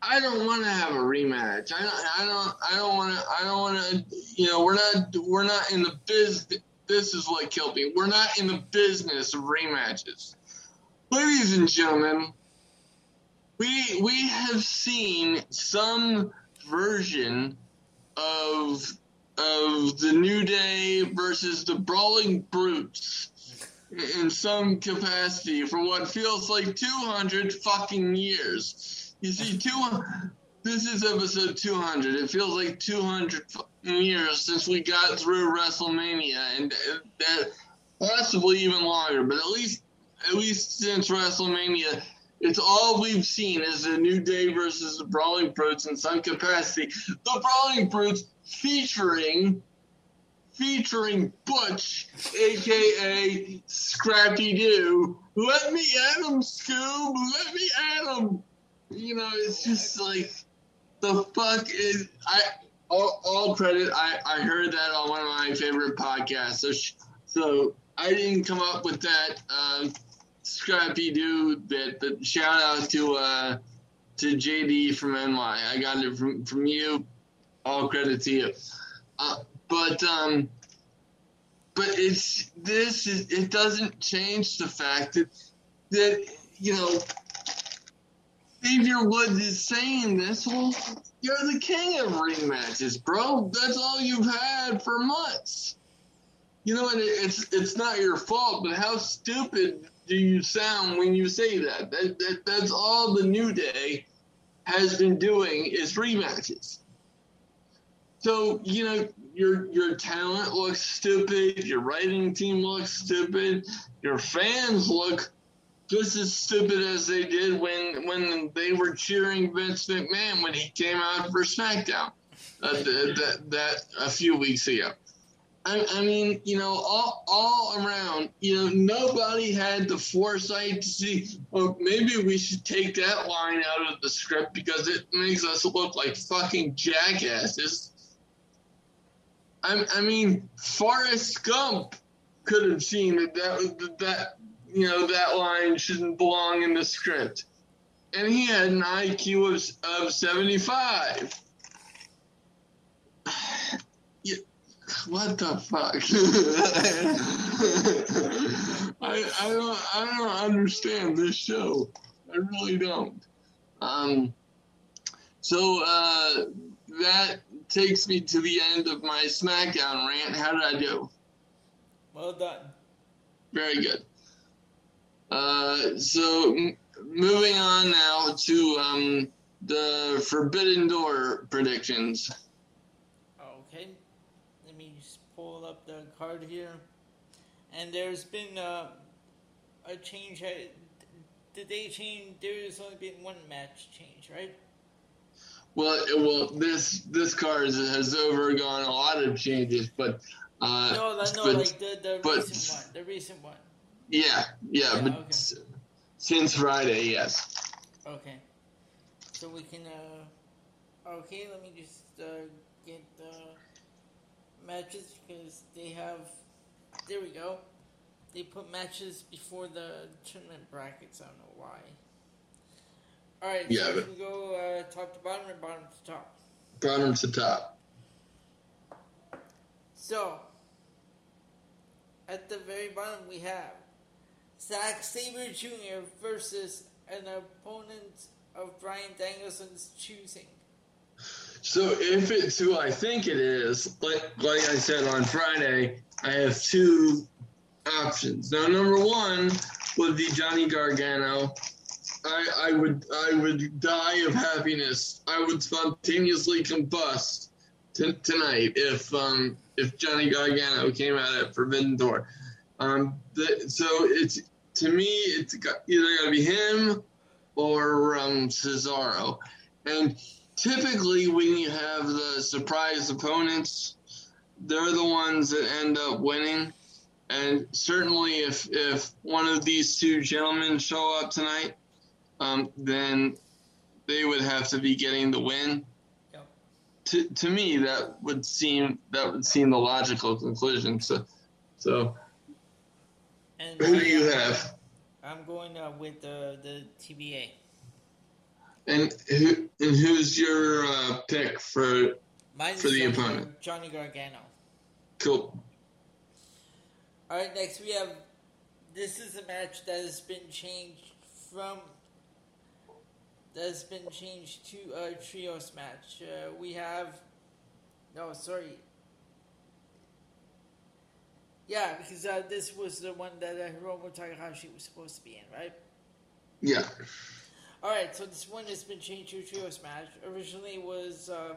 "I don't want to have a rematch. I don't. I don't. I don't want to. I don't want to. You know, we're not. We're not in the business. This is what killed me. We're not in the business of rematches, ladies and gentlemen. We we have seen some version of of the New Day versus the Brawling Brutes." in some capacity for what feels like 200 fucking years. You see, two, this is episode 200. It feels like 200 fucking years since we got through WrestleMania, and that possibly even longer. But at least, at least since WrestleMania, it's all we've seen is the New Day versus the Brawling Brutes in some capacity. The Brawling Brutes featuring featuring Butch, aka Scrappy Doo. Let me at him, Scoob. Let me at him. You know, it's just like the fuck is I. All, all credit. I, I heard that on one of my favorite podcasts. So sh- so I didn't come up with that um, Scrappy Doo bit, but shout out to uh, to JD from NY. I got it from from you. All credit to you. Uh, but um, but it's this is it doesn't change the fact that that you know Xavier Woods is saying this. Well, you're the king of rematches, bro. That's all you've had for months. You know, and it, it's it's not your fault, but how stupid do you sound when you say that? That, that that's all the New Day has been doing is rematches. So you know your your talent looks stupid, your writing team looks stupid, your fans look just as stupid as they did when when they were cheering Vince McMahon when he came out for SmackDown uh, that, that a few weeks ago. I, mean, you know, all all around, you know, nobody had the foresight to see. Oh, maybe we should take that line out of the script because it makes us look like fucking jackasses. I, I mean, Forrest Gump could have seen that that, that you know that line shouldn't belong in the script, and he had an IQ of of seventy five. (sighs) What the fuck? (laughs) I I don't I don't understand this show. I really don't. Um. So uh, that takes me to the end of my SmackDown rant. How did I do? Well done. Very good. Uh, so m- moving on now to um, the Forbidden Door predictions. Okay. Let me just pull up the card here. And there's been uh, a change. Did they change? There's only been one match change, right? Well, well, this this card has undergone a lot of changes, but uh, no, no, but- like the, the but- recent one. The recent one. yeah, yeah, Yeah, but okay. since Friday, yes. Okay. So we can, uh, okay, let me just, uh, get the matches because they have, there we go. They put matches before the tournament brackets. I don't know why. Alright, Yeah, so we can go, uh, top to bottom or bottom to top. Bottom to top. So, at the very bottom we have Zack Sabre Jr. versus an opponent of Bryan Danielson's choosing. So if it's who I think it is, like like I said on Friday, I have two options. Now, number one would be Johnny Gargano. I, I would I would die of happiness. I would spontaneously combust t- tonight if um if Johnny Gargano came out at Forbidden Door. Um, the, so it's to me it's got, either got to be him or um, Cesaro, and typically when you have the surprise opponents, they're the ones that end up winning. And certainly, if if one of these two gentlemen show up tonight, um, then they would have to be getting the win. Yep. To to me, that would seem that would seem the logical conclusion. So, so And who do you have? I'm going uh, with the the TBA. And who and who's your uh, pick for Mine's For the opponent. Johnny Gargano. cool? All right, next we have. This is a match that has been changed from. That has been changed to a trios match. Uh, we have. No, sorry. Yeah, because uh, this was the one that uh, Hiromu Takahashi was supposed to be in, right? Yeah. All right, so this one has been changed to a trios match. Originally, it was uh,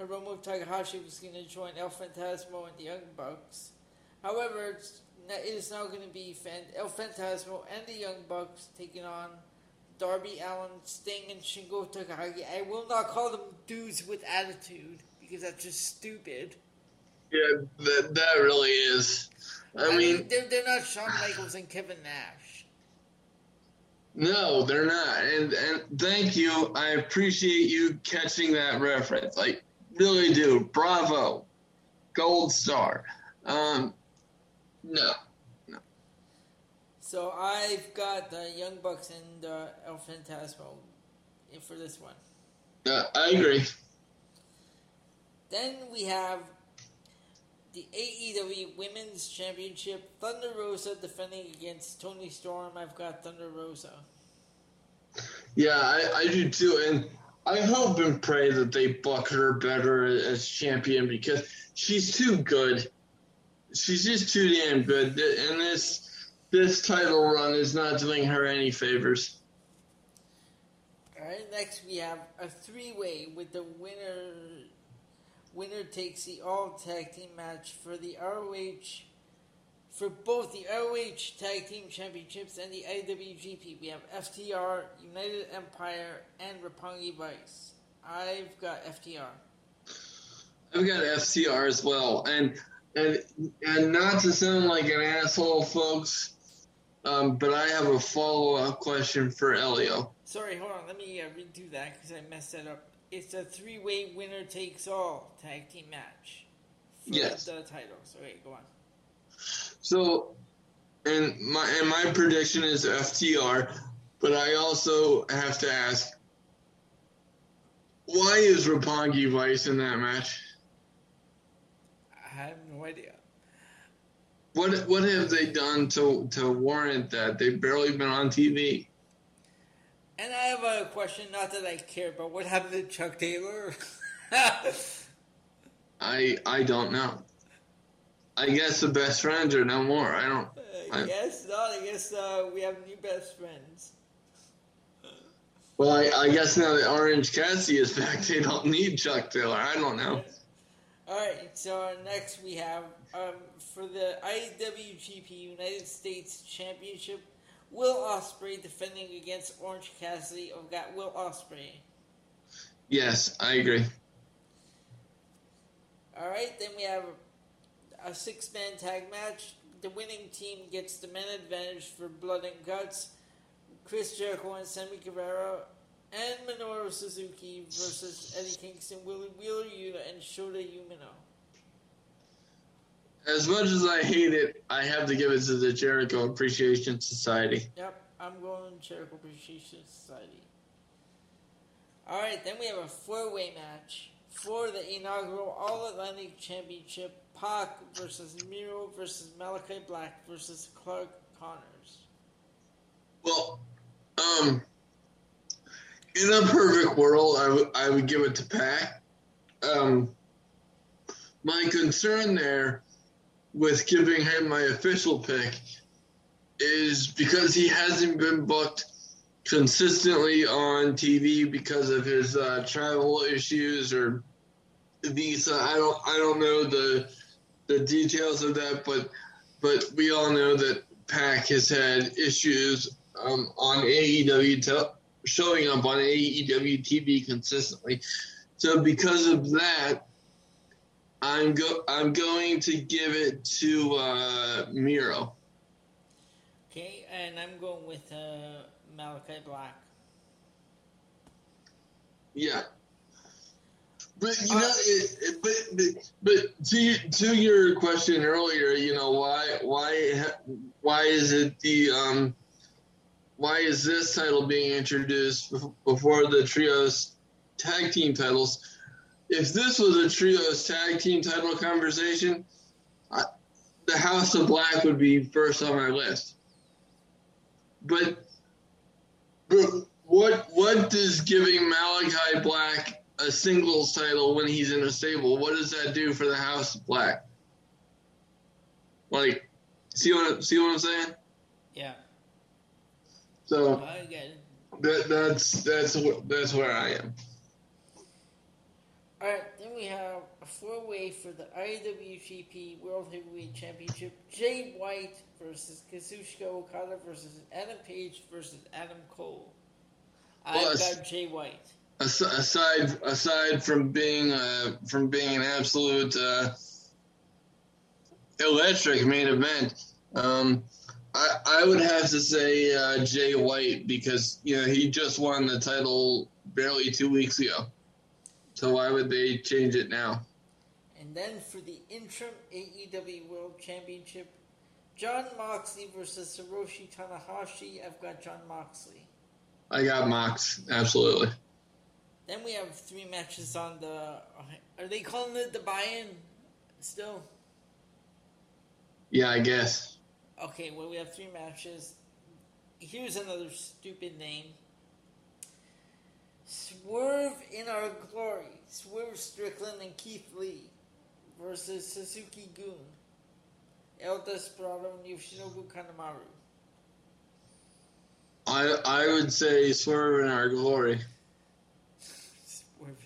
Hiromu Takahashi was going to join El Fantasmo and the Young Bucks. However, it's, it is now going to be Fan- El Fantasmo and the Young Bucks taking on Darby Allin, Sting, and Shingo Takagi. I will not call them dudes with attitude because that's just stupid. Yeah, that that really is. I mean, they're, they're not Shawn Michaels and Kevin Nash. no, they're not. And and thank you. I appreciate you catching that reference. Like, really do. Bravo, gold star. Um, no, So I've got the Young Bucks and uh, El Fantasmo for this one. uh, I agree. Then we have the AEW Women's Championship. Thunder Rosa defending against Toni Storm. I've got Thunder Rosa. Yeah, I, I do too. And I hope and pray that they book her better as champion because she's too good. She's just too damn good. And this this title run is not doing her any favors. All right, next we have a three-way with the winner. Winner takes the all tag team match for the ROH for both the ROH Tag Team Championships and the IWGP. We have FTR, United Empire, and Roppongi Vice. I've got FTR. I've got FTR as well, and and and not to sound like an asshole, folks, um, but I have a follow up question for Elio. Sorry, hold on. Let me uh, redo that because I messed that up. It's a three-way winner takes all tag team match for Yes. the titles. Okay, go on. So, and my and my prediction is FTR, but I also have to ask, why is Roppongi Vice in that match? I have no idea. What what have they done to to warrant that? They've barely been on TV. And I have a question. Not that I care, but what happened to Chuck Taylor? (laughs) I I don't know. I guess the best friends are no more. I don't. I guess not. I guess uh, we have new best friends. Well, I, I guess now that Orange Cassidy is back, they don't need Chuck Taylor. I don't know. All right. So next we have um, for the IWGP United States Championship, Will Ospreay defending against Orange Cassidy. I've got Will Ospreay. Yes, I agree. All right. Then we have a six-man tag match. The winning team gets the men advantage for Blood and Guts. Chris Jericho and Sammy Guevara and Minoru Suzuki versus Eddie Kingston, Willie Wheeler Yuta, and Shota Umino. As much as I hate it, I have to give it to the Jericho Appreciation Society. Yep, I'm going Jericho Appreciation Society. Alright, then we have a four way match for the inaugural All Atlantic Championship, Pac versus Miro versus Malakai Black versus Clark Connors. Well, um, in a perfect world, I would I would give it to Pac. Um, my concern there with giving him my official pick is because he hasn't been booked consistently on TV because of his uh, travel issues or visa. I don't I don't know the the details of that, but but we all know that Pac has had issues um, on AEW te- showing up on AEW TV consistently. So because of that, I'm go I'm going to give it to uh, Miro. Okay, and I'm going with uh, Malakai Black. Yeah. But you know, it, it, but, but but to to your question earlier, you know why why why is it the um why is this title being introduced before the trios tag team titles? If this was a trios tag team title conversation, I, the House of Black would be first on my list. But, but what what does giving Malakai Black a singles title when he's in a stable? What does that do for the House of Black? Like, see what see what I'm saying? Yeah. So that that's that's that's where I am. All right, then we have a four-way for the IWGP World Heavyweight Championship: Jay White versus Kazuchika Okada versus Adam Page versus Adam Cole. I've Plus- got Jay White. Aside aside from being uh, from being an absolute uh, electric main event, um, I I would have to say uh, Jay White because you know he just won the title barely two weeks ago. So why would they change it now? And then for the interim AEW World Championship, Jon Moxley versus Hiroshi Tanahashi. I've got Jon Moxley. I got Mox absolutely. Then we have three matches on the. Are they calling it the buy-in still? Yeah, I guess. Okay, well we have three matches. Here's another stupid name. Swerve in our glory. Swerve Strickland and Keith Lee versus Suzuki-gun. El Desperado and Yoshinobu Kanemaru. I I would say Swerve in our glory. Swerve.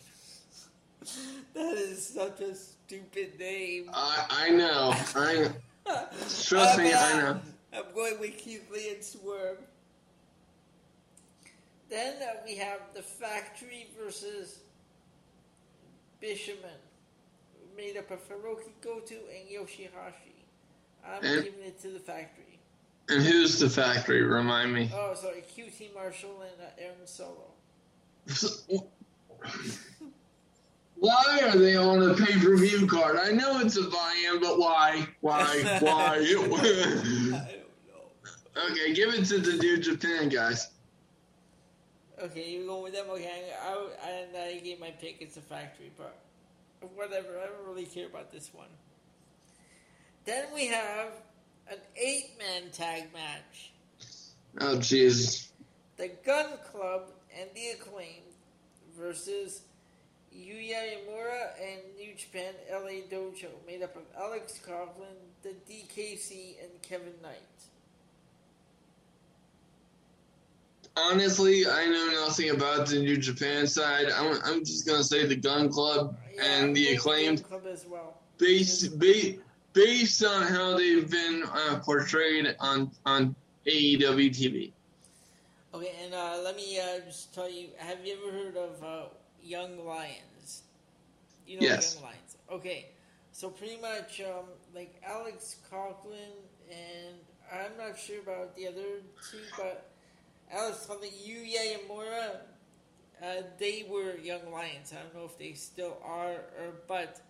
(laughs) That is such a stupid name. I I know. I (laughs) trust me. I uh, know. I'm going with Keith Lee and Swerve. Then uh, we have the Factory versus Bishamon, made up of Hiroki Goto and Yoshihashi. I'm And- giving it to the Factory. And who's the factory? Remind me. Oh, sorry, QT Marshall and uh, Aaron Solo. Why are they on a pay per view card? I know it's a buy-in, but why? Why? Why? (laughs) I don't know. okay, give it to the New Japan guys. Okay, you're going with them. Okay, I, I, and I gave my pick. It's a factory, but whatever. I don't really care about this one. Then we have an eight-man tag match: Oh, jeez. the Gunn Club and the Acclaimed versus Yuya Uemura and New Japan LA Dojo, made up of Alex Coughlin, the DKC, and Kevin Knight. Honestly, I know nothing about the New Japan side. I'm, I'm just gonna say the Gunn Club Yeah, and the acclaimed, Club as well. based ba- based on how they've been uh, portrayed on on AEW TV. Okay, and uh, let me uh, just tell you: Have you ever heard of uh, Young Lions? You know Yes. Young Lions. Okay, so pretty much um, like Alex Coughlin and I'm not sure about the other two, but Alex Coughlin, Yuya Uemura, uh, they were Young Lions. I don't know if they still are, or but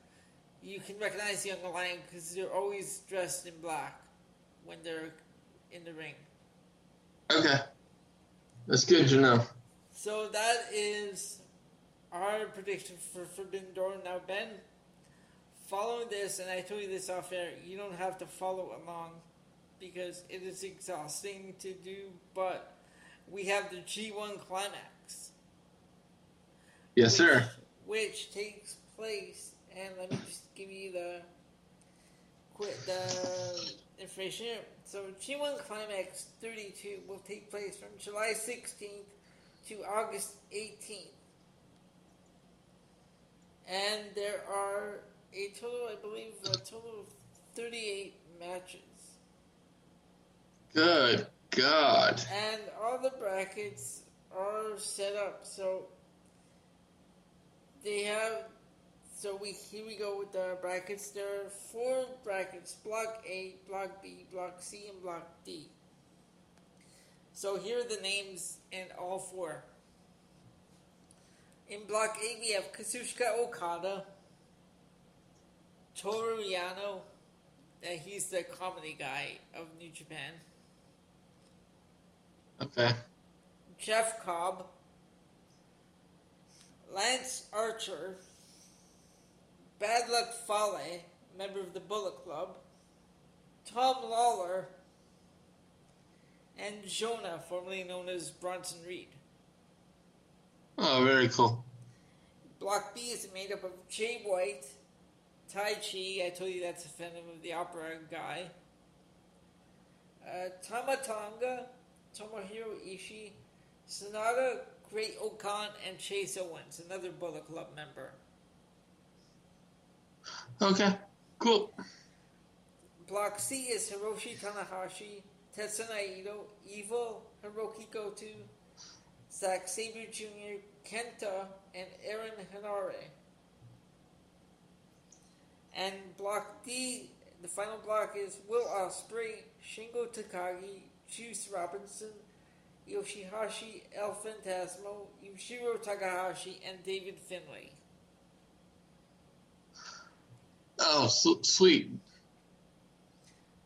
you can recognize Young Lion because they're always dressed in black when they're in the ring. Okay, that's good to know. So that is our prediction for Forbidden Door. Now, Ben, following this, and I told you this off air, you don't have to follow along because it is exhausting to do, but we have the G1 climax. Yes, which, sir. Which takes place, and let me just give you the quit the information. here. So G1 Climax 32 will take place from July 16th to August 18th. And there are a total, I believe, a total of 38 matches. Good God. And all the brackets are set up. So they have. So we here we go with the brackets. There are four brackets: Block A, Block B, Block C, and Block D. So here are the names in all four. In Block A, we have Kazuchika Okada, Toru Yano, and he's the comedy guy of New Japan. Okay. Jeff Cobb, Lance Archer, Bad Luck Fale, member of the Bullet Club, Tom Lawlor, and Jonah, formerly known as Bronson Reed. Oh, very cool. Block B is made up of Jay White, Taichi, I told you that's a Phantom of the Opera guy, uh, Tama Tonga, Tomohiro Ishii, Sanada, Great Okan, and Chase Owens, another Bullet Club member. Okay. Cool. Block C is Hiroshi Tanahashi, Tetsuya Naito, Evil, Hiroki Goto, Zack Sabre Jr., Kenta, and Aaron Henare. And Block D, the final block is Will Ospreay, Shingo Takagi, Juice Robinson, Yoshihashi El Fantasmo, Yujiro Takahashi, and David Finlay. Oh, sweet.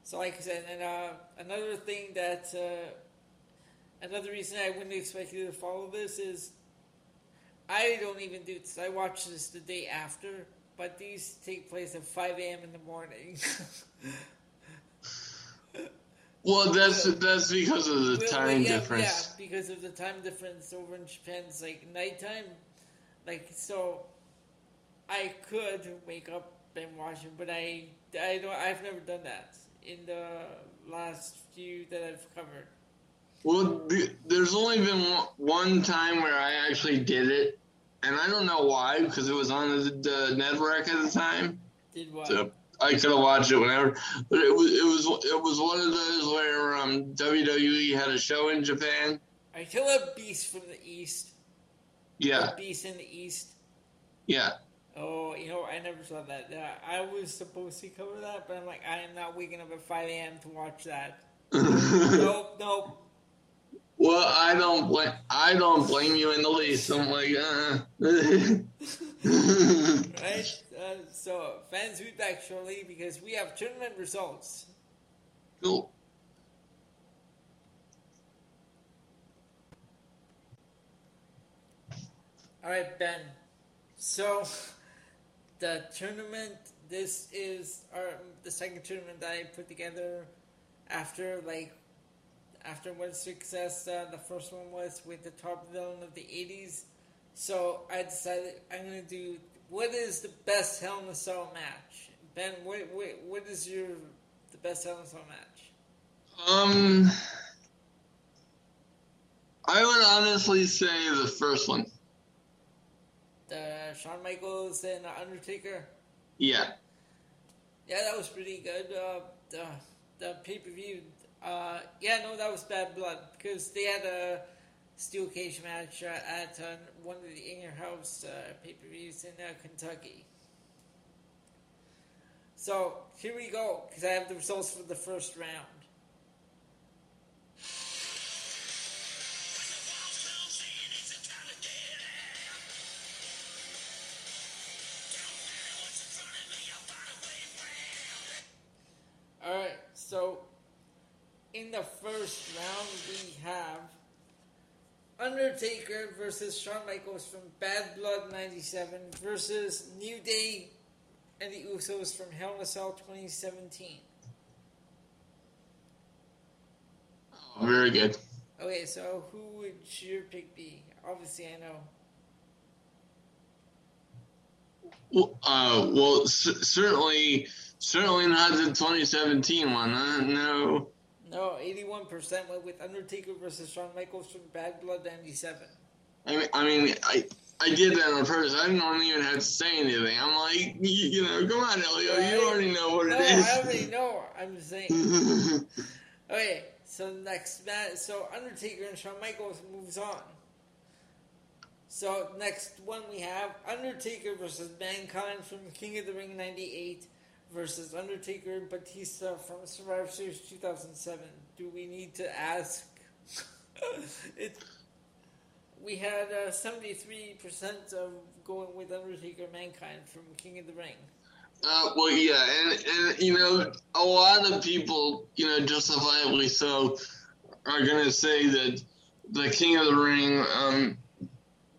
So, like I said, and uh, another thing that uh, another reason I wouldn't expect you to follow this is I don't even do this. I watch this the day after, but these take place at 5 a.m. in the morning. (laughs) Well, that's that's because of the Well, time yeah, difference. Yeah, because of the time difference over in Japan, it's like nighttime. Like so, I could wake up and watch it, but I I don't. I've never done that in the last few that I've covered. Well, the, there's only been one, one time where I actually did it, and I don't know why because it was on the, the network at the time. Did what? So I could have watched it whenever, but it was it was it was one of those where um, WWE had a show in Japan. I you a Beast from the East? Yeah, Beast in the East. yeah. Oh, you know, I never saw that. I was supposed to cover that, but I'm like, I am not waking up at 5 a.m. to watch that. (laughs) nope, nope. Well, I don't blame I don't blame you in the least. I'm like, uh. (laughs) Right? Uh, so, fans, will be back shortly because we have tournament results. cool. All right, Ben. So, the tournament. This is our the second tournament that I put together after like after one success. Uh, the first one was with the top villain of the '80s. So I decided I'm going to do what is the best Hell in a Cell match. Ben, what what, what is your the best Hell in a Cell match? Um, I would honestly say the first one. The Shawn Michaels and Undertaker. Yeah. Yeah, that was pretty good. Uh, the the pay per view. Uh, yeah, no, that was Bad Blood because they had a steel cage match at uh, one of the in your house uh, pay per views in uh, Kentucky. So here we go because I have the results for the first round. All right, so in the first round we have Undertaker versus Shawn Michaels from Bad Blood 97 versus New Day and the Usos from Hell in a Cell 2017. Very good. Okay, so who would your pick be? Obviously, I know. Well, uh, well, c- certainly, certainly not the 2017 one. Uh, no. No, 81% went with Undertaker versus Shawn Michaels from Bad Blood 97. I mean, I mean, I I did that on purpose. I don't even have to say anything. I'm like, you, you know, come on, Elio, you already know what no, it is. I already know. I'm saying. (laughs) okay, so next match, so Undertaker and Shawn Michaels moves on. So next one we have Undertaker versus Mankind from King of the Ring '98 versus Undertaker and Batista from Survivor Series 2007. Do we need to ask? (laughs) it. We had uh, 73% of going with Undertaker Mankind from King of the Ring. Uh, well, yeah, and and you know, a lot of people, you know, justifiably so, are gonna say that the King of the Ring, um,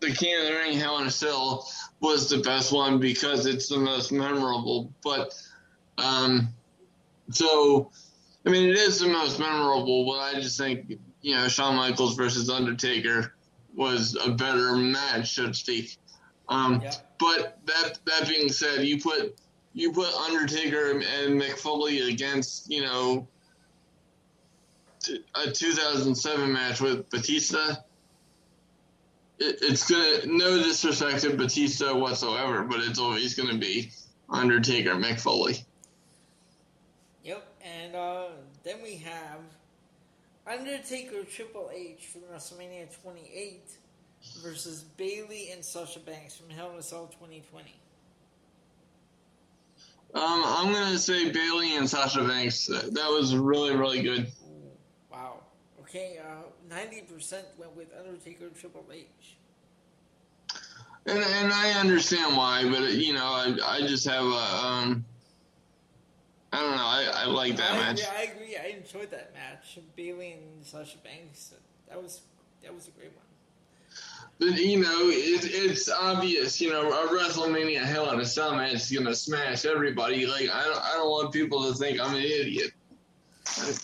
the King of the Ring Hell in a Cell was the best one because it's the most memorable. But, um, so, I mean, it is the most memorable, but I just think, you know, Shawn Michaels versus Undertaker was a better match, so to speak. Um, Yeah. But that that being said, you put you put Undertaker and Mick Foley against you know a 2007 match with Batista. It, it's gonna no disrespect to Batista whatsoever, but it's always gonna be Undertaker Mick Foley. Yep, and uh, then we have Undertaker Triple H from WrestleMania 28 versus Bayley and Sasha Banks from Hell in a Cell 2020. Um, I'm gonna say Bayley and Sasha Banks. That was really really good. Wow. Okay, uh, 90% went with Undertaker Triple H. And and I understand why, but you know, I I just have a um. I don't know. I, I like that I match. Yeah, I agree. I enjoyed that match. Bayley and Sasha Banks. That was that was a great one. But you know, it, it's obvious. You know, a WrestleMania Hell in a Cell match is gonna smash everybody. Like I don't, I don't want people to think I'm an idiot. I,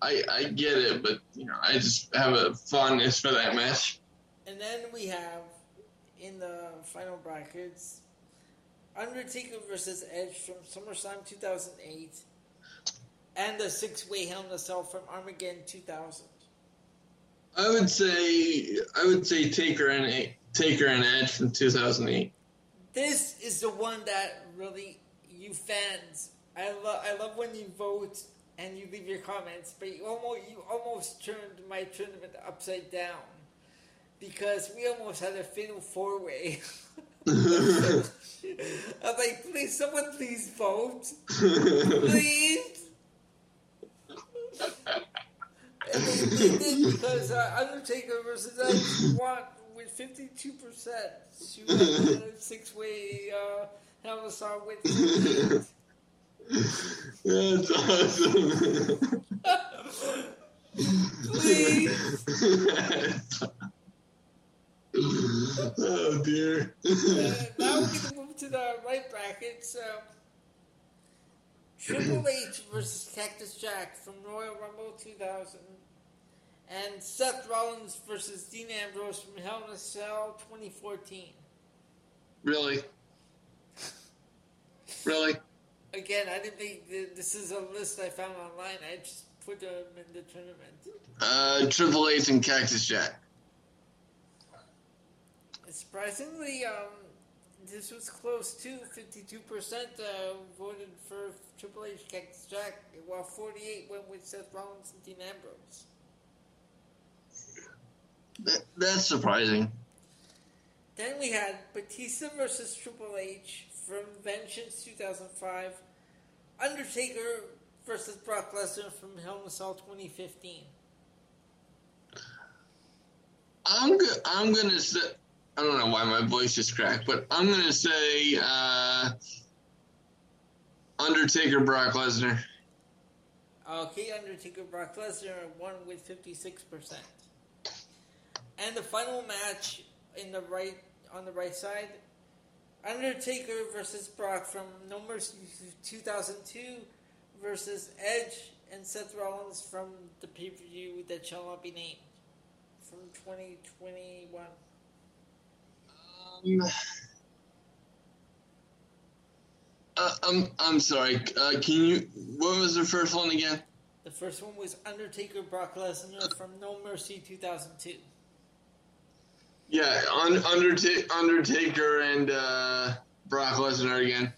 I, I get it, but you know, I just have a fondness for that match. And then we have in the final brackets Undertaker versus Edge from SummerSlam 2008 and the six way Hell in a Cell from Armageddon 2000. I would say, I would say Taker and Taker and Edge from 2008. This is the one that really, you fans, I love. I love when you vote and you leave your comments, but you almost you almost turned my tournament upside down because we almost had a fatal four way. (laughs) I was like, please, someone please vote. Please. and they, they did because uh, Undertaker versus Edge won with 52% to uh, six way uh, Hell in a Cell with 58. That's awesome. (laughs) Please. (laughs) oh dear. Uh, now we're going to move to the right bracket. So Triple H versus Cactus Jack from Royal Rumble 2000. And Seth Rollins versus Dean Ambrose from Hell in a Cell 2014. really? Really? Again, I didn't think th- this is a list I found online. I just put them in the tournament. Uh, Triple H and Cactus Jack. Surprisingly, um, this was close to 52% uh, voted for Triple H Cactus Jack, while 48 went with Seth Rollins and Dean Ambrose. That, that's surprising. Then we had Batista versus Triple H from Vengeance 2005, Undertaker versus Brock Lesnar from Hell in a Cell 2015. I'm go- I'm gonna say I don't know why my voice just cracked, but I'm gonna say uh, Undertaker Brock Lesnar. Okay, Undertaker Brock Lesnar won with 56%. And the final match in the right on the right side, Undertaker versus Brock from No Mercy 2002 versus Edge and Seth Rollins from the pay per view that shall not be named from 2021. Um, uh, I'm I'm sorry. Uh, can you? What was the first one again? The first one was Undertaker Brock Lesnar from No Mercy 2002. Yeah, un- Undertaker, Undertaker and uh, Brock Lesnar again.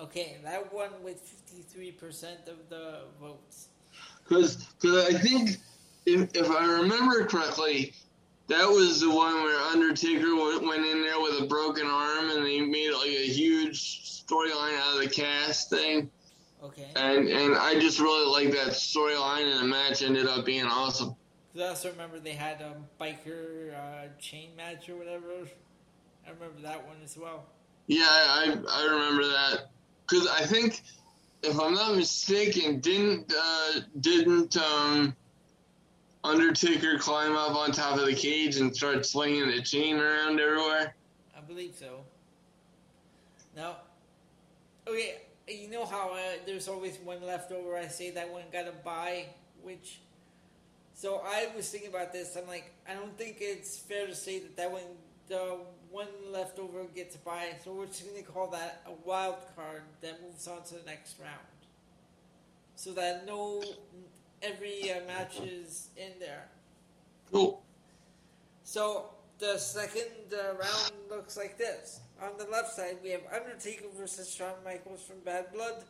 Okay, that one with 53% of the votes. Because I think, if, if I remember correctly, that was the one where Undertaker went in there with a broken arm and they made like a huge storyline out of the cast thing. Okay. And and I just really like that storyline, and the match ended up being awesome. Because I also remember they had a biker uh, chain match or whatever. I remember that one as well. Yeah, I I remember that because I think if I'm not mistaken, didn't uh, didn't um, Undertaker climb up on top of the cage and start swinging the chain around everywhere? I believe so. Now, okay, you know how uh, there's always one left over. I say that one got a buy, which. So I was thinking about this. I'm like, I don't think it's fair to say that that one, the one left over gets a buy. So we're just going to call that a wild card that moves on to the next round. So that no, every uh, match is in there. Cool. So the second uh, round looks like this. On the left side, we have Undertaker versus Shawn Michaels from Bad Blood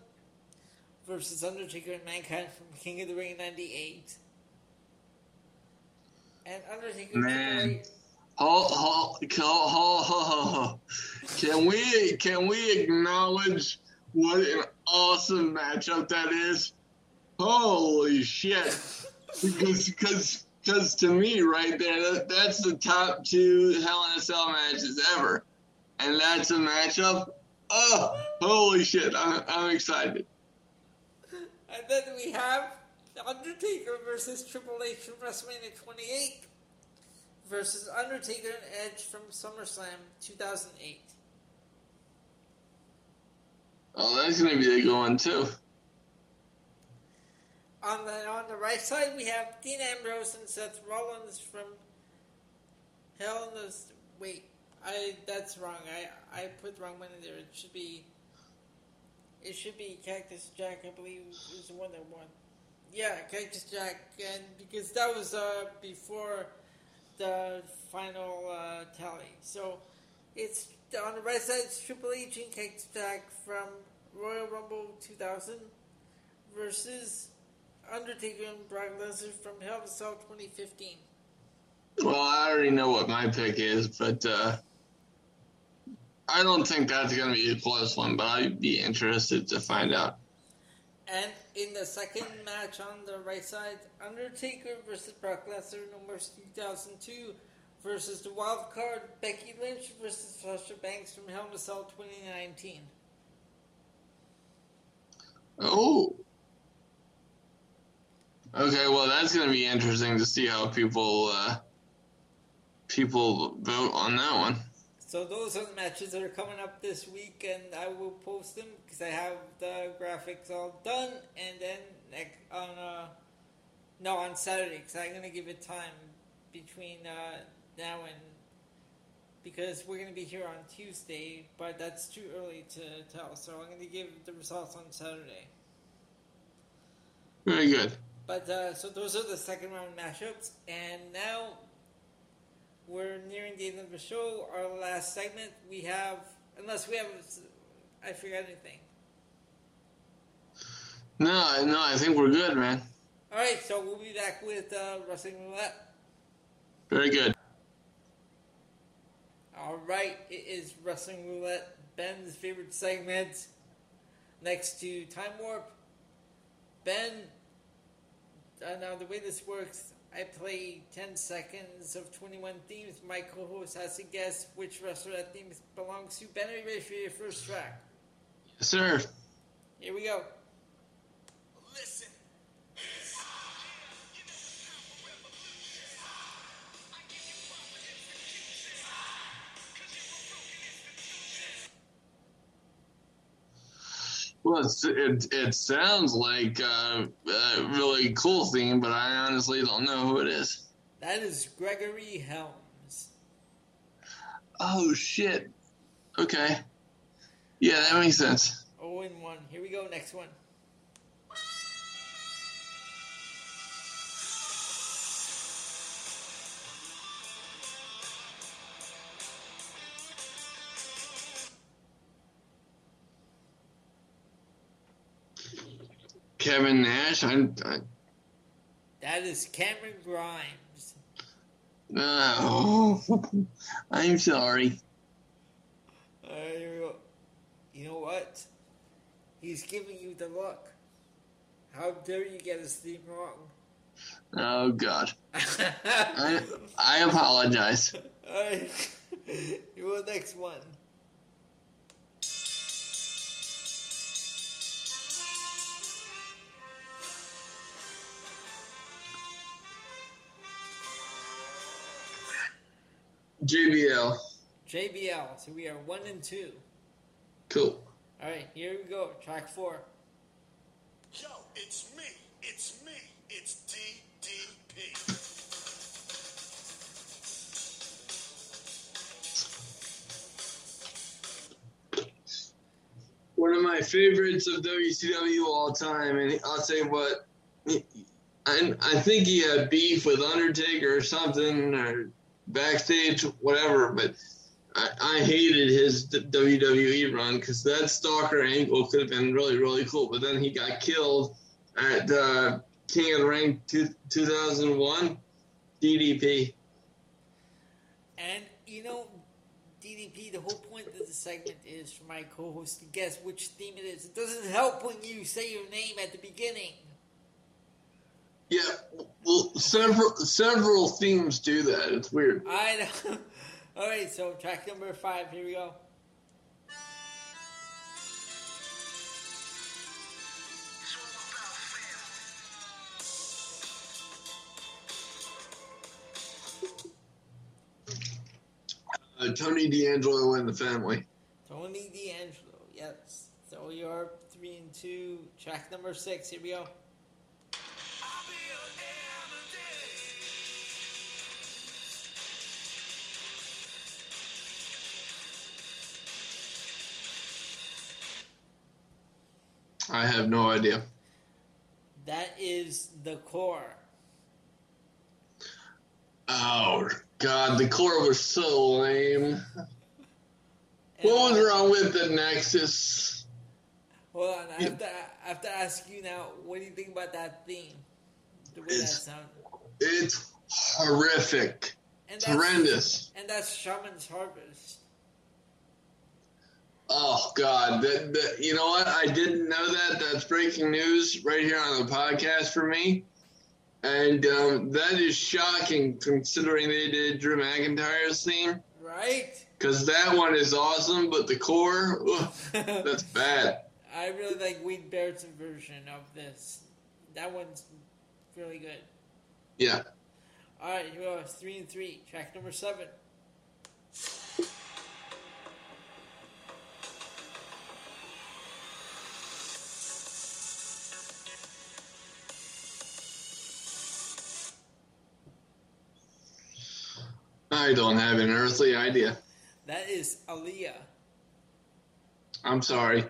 versus Undertaker and Mankind from King of the Ring '98. And Undertaker. Man. Hold, Can we can we acknowledge what an awesome matchup that is? Holy shit! because because because to me right there that, that's the top two Hell in a Cell matches ever and that's a matchup. Oh, holy shit! I'm, I'm excited. And then we have Undertaker versus Triple H from WrestleMania 28 versus Undertaker and Edge from SummerSlam 2008. Oh, that's gonna be a good one too. On the on the right side, we have Dean Ambrose and Seth Rollins from Hell in the wait. I that's wrong. I I put the wrong one in there. It should be. It should be Cactus Jack. I believe was the one that won. Yeah, Cactus Jack, and because that was uh, before the final uh, tally. So it's on the right side. It's Triple H and Cactus Jack from Royal Rumble 2000 versus Undertaker and Brock Lesnar from Hell in a Cell 2015. Well, I already know what my pick is, but uh, I don't think that's going to be a close one, but I'd be interested to find out. And in the second match on the right side, Undertaker versus Brock Lesnar, number 2002, versus the wild card Becky Lynch versus Sasha Banks from Hell in a Cell 2019. Oh. Okay, well that's going to be interesting to see how people uh, people vote on that one. So those are the matches that are coming up this week, and I will post them because I have the graphics all done. And then next, on uh, no on Saturday because I'm gonna give it time between uh, now and because we're gonna be here on Tuesday, but that's too early to tell. So I'm gonna give the results on Saturday. Very good. But uh, so those are the second round matchups, and now we're nearing the end of the show. Our last segment, we have, unless we have, I forgot anything. No, no, I think we're good, man. All right, so we'll be back with uh, Wrestling Roulette. Very good. All right, it is Wrestling Roulette, Ben's favorite segment, next to Time Warp. Ben, uh, now the way this works, I play 10 seconds of 21 themes. My co host has to guess which wrestler that theme belongs to. Ben, are you ready for your first track? Yes, sir. Here we go. Well, it it sounds like uh, a really cool theme, but I honestly don't know who it is. That is Gregory Helms. Oh shit. Okay. Yeah, that makes sense. Oh, and one. Here we go. Next one. Kevin Nash. I, I That is Cameron Grimes. no. (laughs) I'm sorry. Uh, here we go. You know what? He's giving you the look. How dare you get his theme wrong? Oh God. (laughs) I I apologize. Alright. (laughs) Your next one. JBL. JBL. So we are one and two. Cool. Alright, here we go. Track four. Yo, it's me. It's me. It's DDP. One of my favorites of WCW all time, and I'll say what. I, I think he had beef with Undertaker or something, or backstage, whatever. But I, I hated his WWE run because that stalker angle could have been really, really cool. But then he got killed at uh, King of the Ring two, 2001 DDP. And you know, DDP, the whole point of the segment is for my co host to guess which theme it is. It doesn't help when you say your name at the beginning. Yeah, well, several several themes do that. It's weird. I know. (laughs) Alright, so track number five, here we go. Uh, Tony D'Angelo and the family. Tony D'Angelo, yes. So you're three and two. Track number six, here we go. I have no idea. That is the Corre. Oh God, the Corre was so lame. (laughs) What was wrong with the Nexus? Hold on, I have, to, I have to ask you now, what do you think about that theme? The way that It's- sounded. It's horrific, And that's, horrendous. And that's Shaman's Harvest. Oh God, that, that you know what? I didn't know that. That's breaking news right here on the podcast for me, and um, that is shocking considering they did Drew McIntyre's theme. Right? Because that one is awesome, but the Corre, ugh, (laughs) that's bad. I really like Wade Barrett's version of this. That one's really good. Yeah. Here we go. It's three and three. Track number seven. I don't have an earthly idea. That is Aliyah. I'm sorry.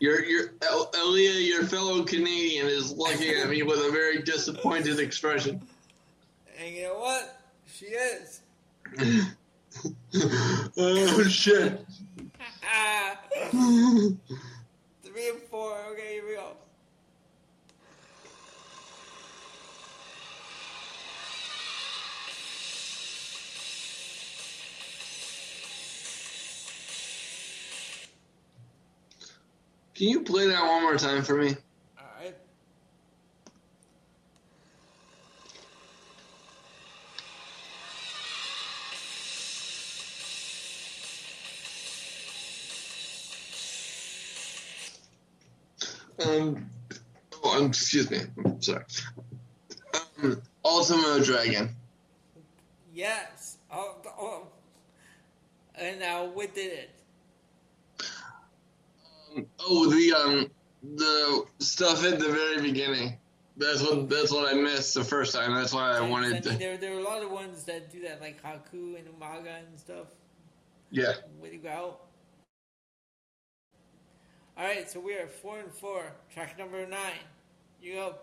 Your your Elia, your fellow Canadian, is looking at me with a very disappointed expression. And you know what? She is. (laughs) oh shit! (laughs) Three and four. Okay, here we go. Can you play that one more time for me? Um, oh, um, excuse me. I'm sorry. Um, Ultimo Dragon. Yes. Oh, oh. And now, what did it? Oh, the um, the stuff at the very beginning. That's what that's what I missed the first time. That's why I wanted mean, to. there, there are a lot of ones that do that, like Haku and Umaga and stuff. Yeah. Way to go. All right, so we are four and four. Track number nine. You go.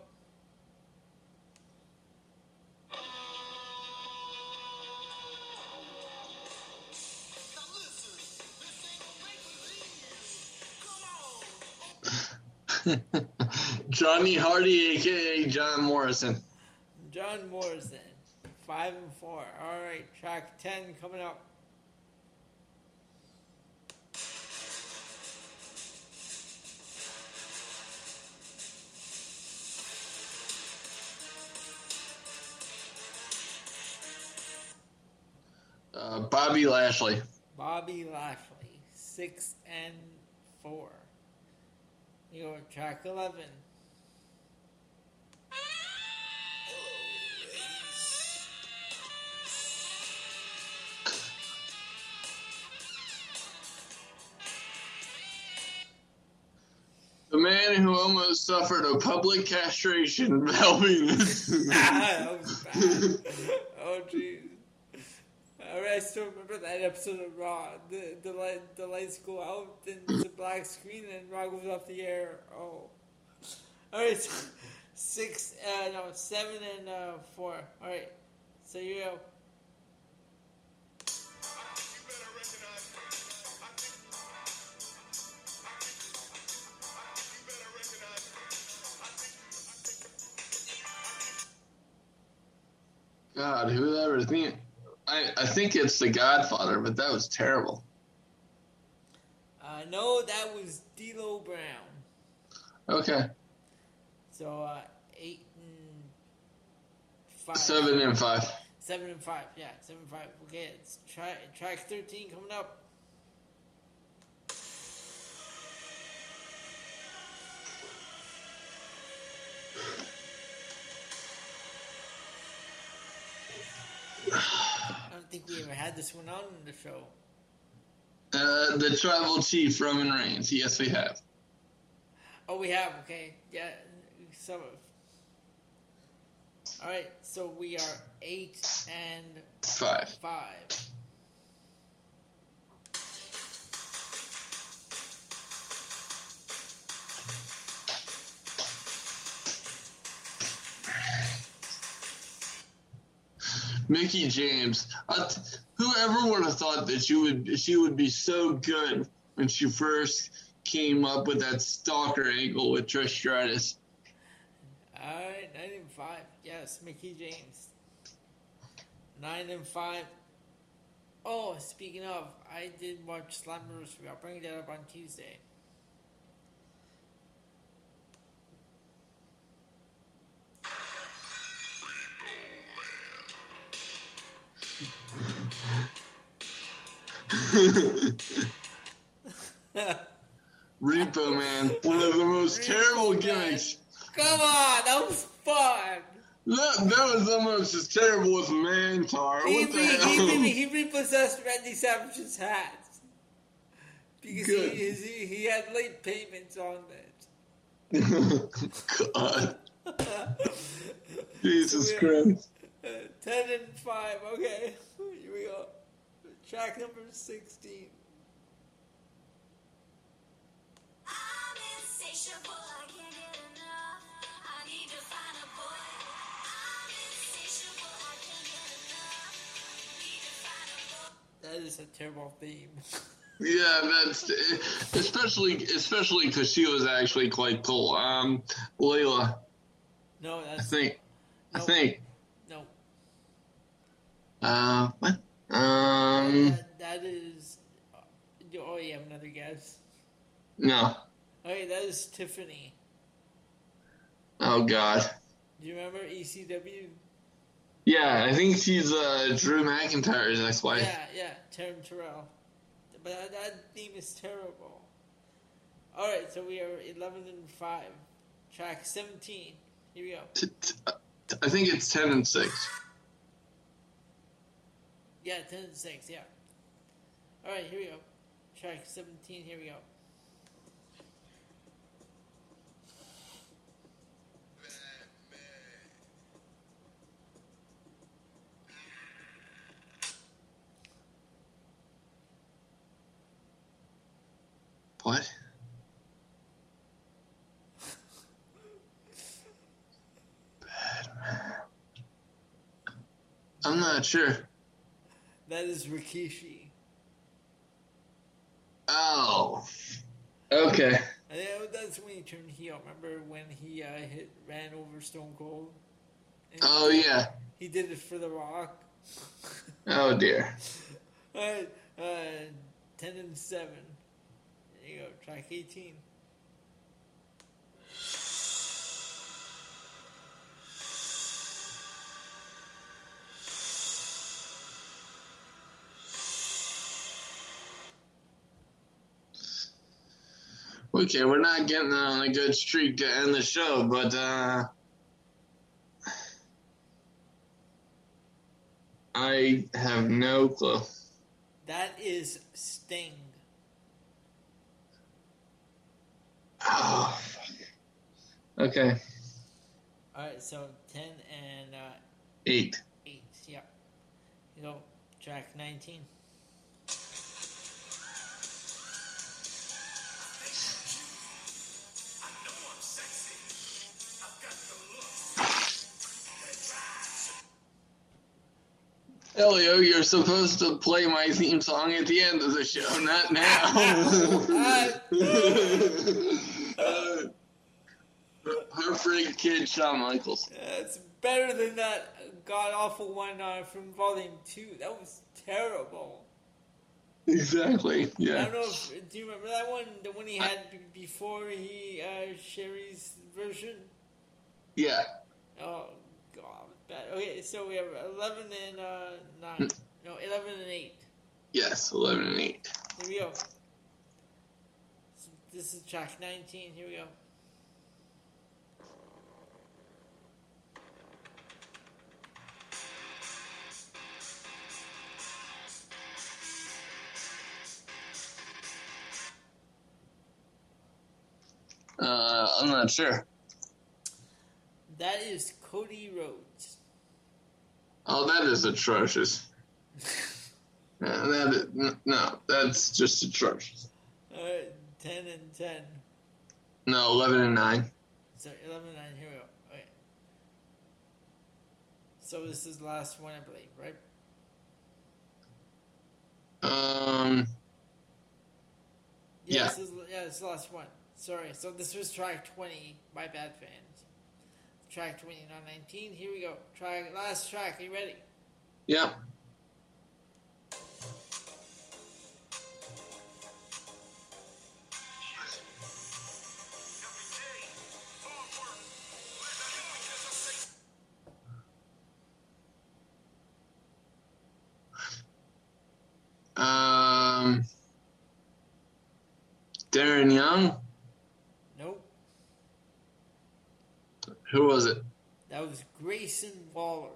(laughs) Johnny Hardy, aka John Morrison. John Morrison. Five and four. All right, track ten coming up. Uh, Bobby Lashley. Bobby Lashley. Six and four. You go track eleven. The man who almost suffered a public castration (laughs) helping this. (laughs) Ah, that was bad. oh jeez. All right, I still remember that episode of Raw. The the light the lights go out, then it's a black screen, and Raw goes off the air. Oh. All right, so (laughs) six, uh, no, seven and uh, four. All right, so you go. I. I I I. I God, who would? I, I think it's The Godfather, but that was terrible. Uh, no, that was D'Lo Brown. Okay, So uh, eight and five. seven and five. Seven and five. Yeah, seven and five. Okay, it's track track thirteen coming up. Don't think we ever had this one on the show. Uh, the Tribal Chief Roman Reigns. Yes, we have. Oh, we have. Okay, yeah, some of. All right, so we are eight and Five. five. Mickie James. Th- whoever would have thought that she would she would be so good when she first came up with that stalker angle with Trish Stratus. All right, nine and five. Yes, Mickie James. Nine and five. Oh, speaking of, I did watch Slammiversary. I'll bring that up on Tuesday. (laughs) Repo Man, one of the most Repo terrible Man. gimmicks. Come on, that was fun. That, that was almost as terrible as Mantaur. He, What the he, hell? re- he repossessed Randy Savage's hat because he, Good. he he had late payments on it. God. (laughs) Jesus So Christ. Uh, (laughs) Ten and five. Okay, here we go. Track number sixteen. I'm insatiable, I can't get enough. I need to find a boy. I'm insatiable, I can't get enough. Need to find a boy. That is a terrible theme. (laughs) Yeah, that's especially especially because she was actually quite cool. Um, Layla, No, I that's think, I think. no. Uh, what? Um, That, that is. Oh, you have another guess. no. Okay, that is Tiffany. Oh God. Do you remember ECW? Yeah, I think she's uh Drew McIntyre's ex-wife. Yeah, yeah, Taryn Terrell. But that, that theme is terrible. All right, so we are eleven and five. Track seventeen. Here we go. Uh, I think it's ten and six. Yeah, 10 and 6, yeah. Alright, here we go. Track 17, here we go. What? Batman. I'm not sure. That is Rikishi. Oh. Okay. And then that's when he turned heel. Remember when he uh, hit ran over Stone Cold? And Oh yeah. He did it for The Rock. (laughs) Oh dear. Uh, 10 and 7. There you go, track 18. Okay, we're not getting on a good streak to end the show, but uh I have no clue. That is Sting. Oh. fuck. Okay. Alright, so 10 and uh, Eight. 8. Yeah. You know, track 19. Elio, you're supposed to play my theme song at the end of the show, not now. (laughs) uh, Heartbreak Kid Shawn Michaels. It's better than that god awful one uh, from Volume 2. That was terrible. Exactly. Yeah. I don't know if, do you remember that one? The one he had b- before he, uh, Sherry's version? Yeah. Oh. Okay, so we have 11 and, uh, 9. No, 11 and 8. Yes. Eleven and eight. Here we go. So this is track 19. Here we go. Uh, I'm not sure. That is Cody Rhodes. Oh, that is atrocious. Yeah, that is, no, that's just atrocious. Alright, 10 and 10. No, eleven and nine. So 11 and 9, here we go. Okay. So this is the last one, I believe, right? Um. Yeah. This is, yeah, this is the last one. Sorry. So this was track 20. My bad, fans. Track 20, not 19. Here we go. Try last track. Are you ready? Yep. Um. Darren Young. Nope. Who was it? That was Grayson Waller.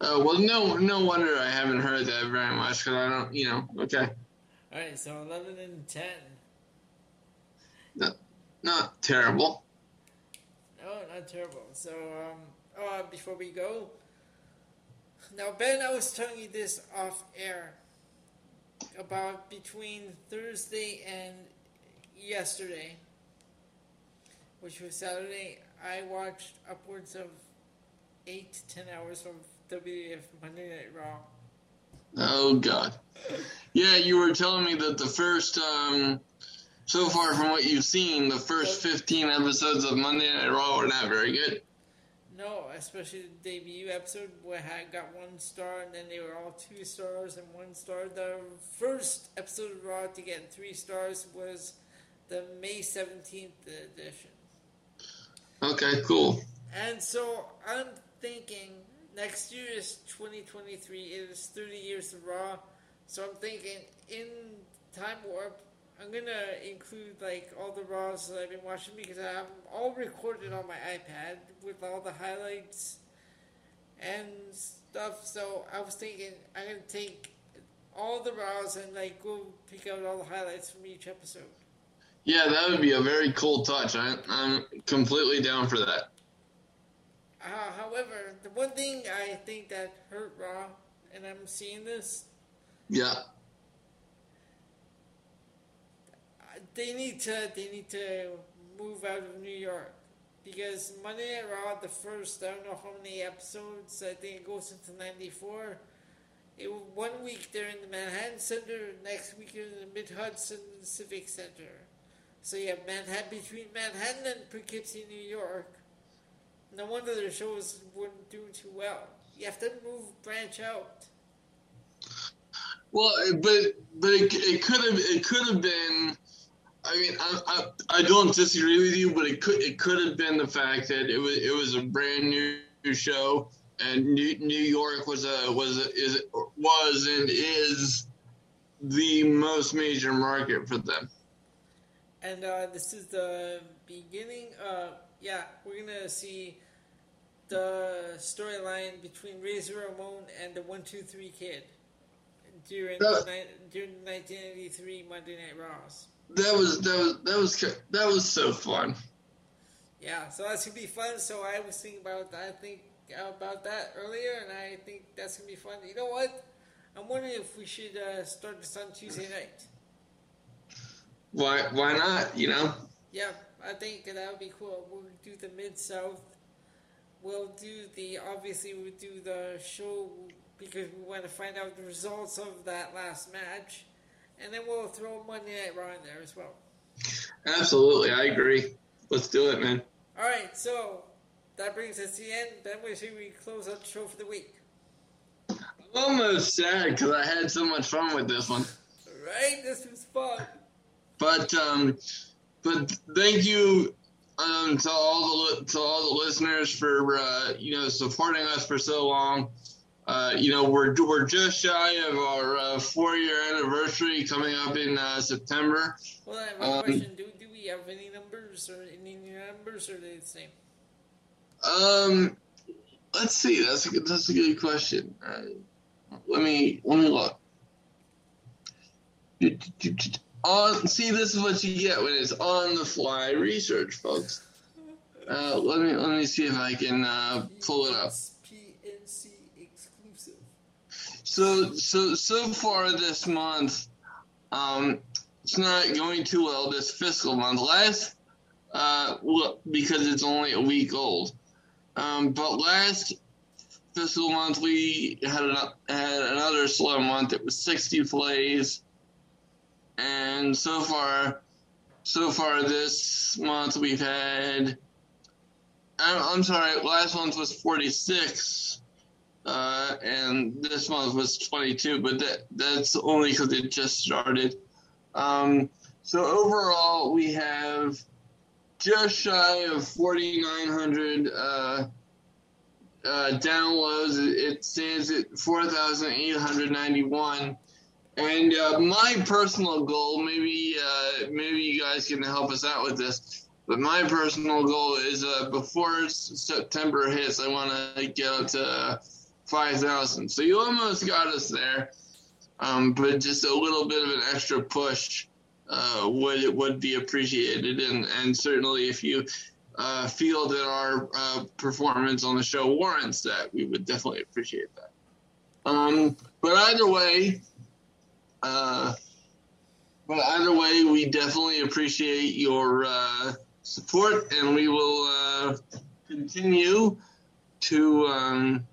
Oh well, no, no wonder I haven't heard that very much because I don't, you know. Okay, All right. So 11 and 10. not terrible. No, not terrible. So, um, uh, before we go, now Ben, I was telling you this off air about between Thursday and yesterday, which was Saturday. I watched upwards of eight to ten hours of WWF Monday Night Raw. Oh God. Yeah, you were telling me that the first, um, so far from what you've seen, the first 15 episodes of Monday Night Raw were not very good. No, especially the debut episode where I got one star and then they were all two stars and one star. The first episode of Raw to get three stars was the May 17th edition. Okay, cool. And so I'm thinking next year is 2023. It is 30 years of Raw. So I'm thinking in Time Warp, I'm gonna include like all the Raws that I've been watching because I have all recorded on my iPad with all the highlights and stuff. So I was thinking I'm gonna take all the Raws and like go pick out all the highlights from each episode. Yeah, that would be a very cool touch. I, I'm completely down for that. Uh, however, the one thing I think that hurt Raw, and I'm seeing this, Yeah. they need to they need to move out of New York because Monday Night Raw, the first I don't know how many episodes, I think it goes into '94. It one week they're in the Manhattan Center, next week they're in the Mid Hudson Civic Center. So you have Manhattan between Manhattan and Poughkeepsie, New York. No wonder the shows weren't doing too well. You have to move, branch out. Well, but but it, it could have it could have been. I mean, I, I I don't disagree with you, but it could it could have been the fact that it was it was a brand new show, and New, New York was a was a, is was and is the most major market for them. And uh, this is the beginning. Uh, yeah, we're gonna see the storyline between Razor Ramon and the One Two Three Kid during Uh. the during the 1983 Monday Night Raws. That was that was that was that was so fun. Yeah, so that's gonna be fun. So I was thinking about I think about that earlier, and I think that's gonna be fun. You know what? I'm wondering if we should uh, start this on Tuesday night. Why why not? You know. Yeah, I think that would be cool. We'll do the Mid South. We'll do the obviously we'll do the show because we want to find out the results of that last match, and then we'll throw Monday Night Raw in there as well. Absolutely, I agree. Let's do it, man. All right, so that brings us to the end. Then we see we close out the show for the week. I'm almost sad because I had so much fun with this one. Right, this was fun. But um, but thank you um to all the to all the listeners for uh, you know supporting us for so long. Uh, you know we're we're just shy of our uh, four year anniversary coming up in uh, September. Well, I have a Um, question. Do do we have any numbers or any numbers, or are they the same? Um, let's see. That's a good, that's a good question. Uh, let me let me look. On see, this is what you get when it's on the fly research, folks. Uh, let me let me see if I can uh, pull it up. PNC exclusive. So so so far this month, um, it's not going too well this fiscal month. Last, uh, because it's only a week old. Um, but last fiscal month we had an, had another slow month. It was 60 plays, and so far, so far this month we've had. I'm, I'm sorry, last month was 46 uh, and this month was 22, but that that's only because it just started. Um, so overall, we have just shy of 4,900 uh, uh, downloads. It stands at 4,891. And uh, my personal goal, maybe uh, maybe you guys can help us out with this, but my personal goal is uh, before September hits, I want to get up to uh, 5,000. So you almost got us there, um, but just a little bit of an extra push uh, would would be appreciated, and and certainly if you uh, feel that our uh, performance on the show warrants that, we would definitely appreciate that. Um, but either way, uh, but either way, we definitely appreciate your uh, support, and we will uh, continue to um,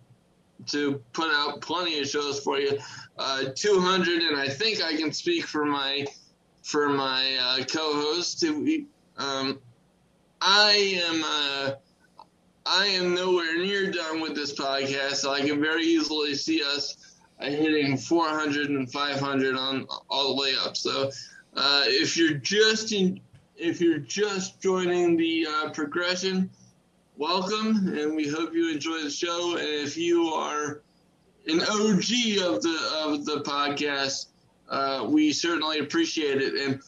to put out plenty of shows for you. Uh, 200, and I think I can speak for my for my uh, co-host. Um, I am uh, I am nowhere near done with this podcast, so I can very easily see us hitting 400 and 500 on all the way up. So uh, if you're just in, if you're just joining the uh, progression, welcome, and we hope you enjoy the show. And if you are an OG of the of the podcast, uh, we certainly appreciate it. And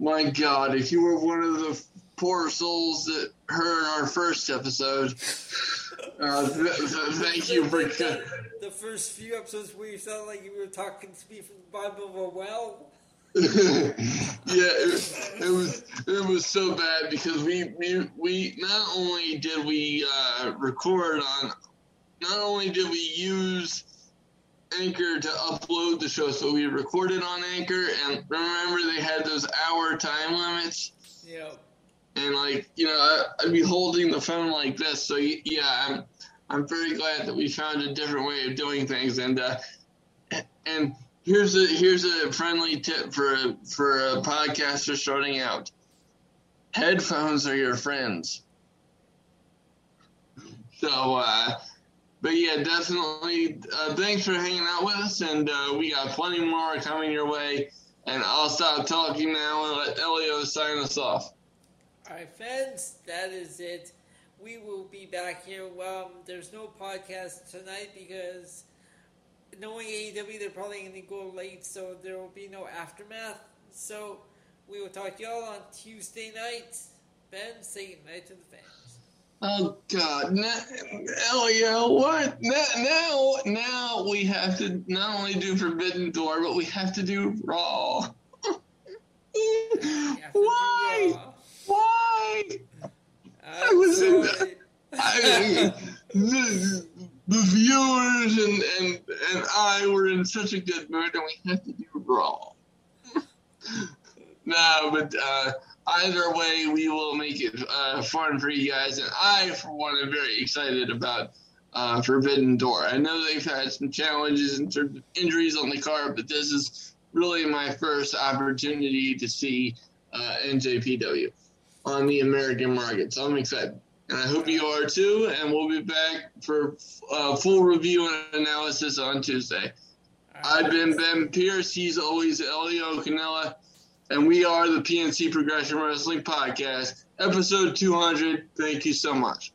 my God, if you were one of the poor souls that heard our first episode, uh, th- th- thank you for. The first few episodes where you sound like you were talking to me from the bottom of a well. (laughs) yeah, it, it was it was so bad because we we, we not only did we uh, record on, not only did we use Anchor to upload the show, so we recorded on Anchor, and remember they had those hour time limits, Yep. And like you know, I, I'd be holding the phone like this. So yeah, I'm I'm very glad that we found a different way of doing things, and uh, and here's a here's a friendly tip for a, for a podcaster starting out. Headphones are your friends. So, uh, but yeah, definitely. Uh, thanks for hanging out with us, and uh, we got plenty more coming your way. And I'll stop talking now and let Elio sign us off. Alright, friends, that is it. We will be back here. Um, there's no podcast tonight because knowing AEW, they're probably going to go late, so there will be no aftermath. So we will talk to y'all on Tuesday night. Ben, say goodnight to the fans. Oh God, now, Elio, what? Now, now, now we have to not only do Forbidden Door, but we have to do Raw. (laughs) To do Why? Raw. Why? I'm was in sorry. I, the, the viewers and, and and I were in such a good mood, and we had to do Raw. (laughs) no, but uh, either way, we will make it uh, fun for you guys, and I, for one, am very excited about uh, Forbidden Door. I know they've had some challenges in terms of injuries on the card, but this is really my first opportunity to see uh, NJPW on the American market, so I'm excited. And I hope you are too, and we'll be back for uh, full review and analysis on Tuesday. I've been Ben Pierce. He's always Elio Canella. And we are the PNC Progression Wrestling Podcast, episode 200. Thank you so much.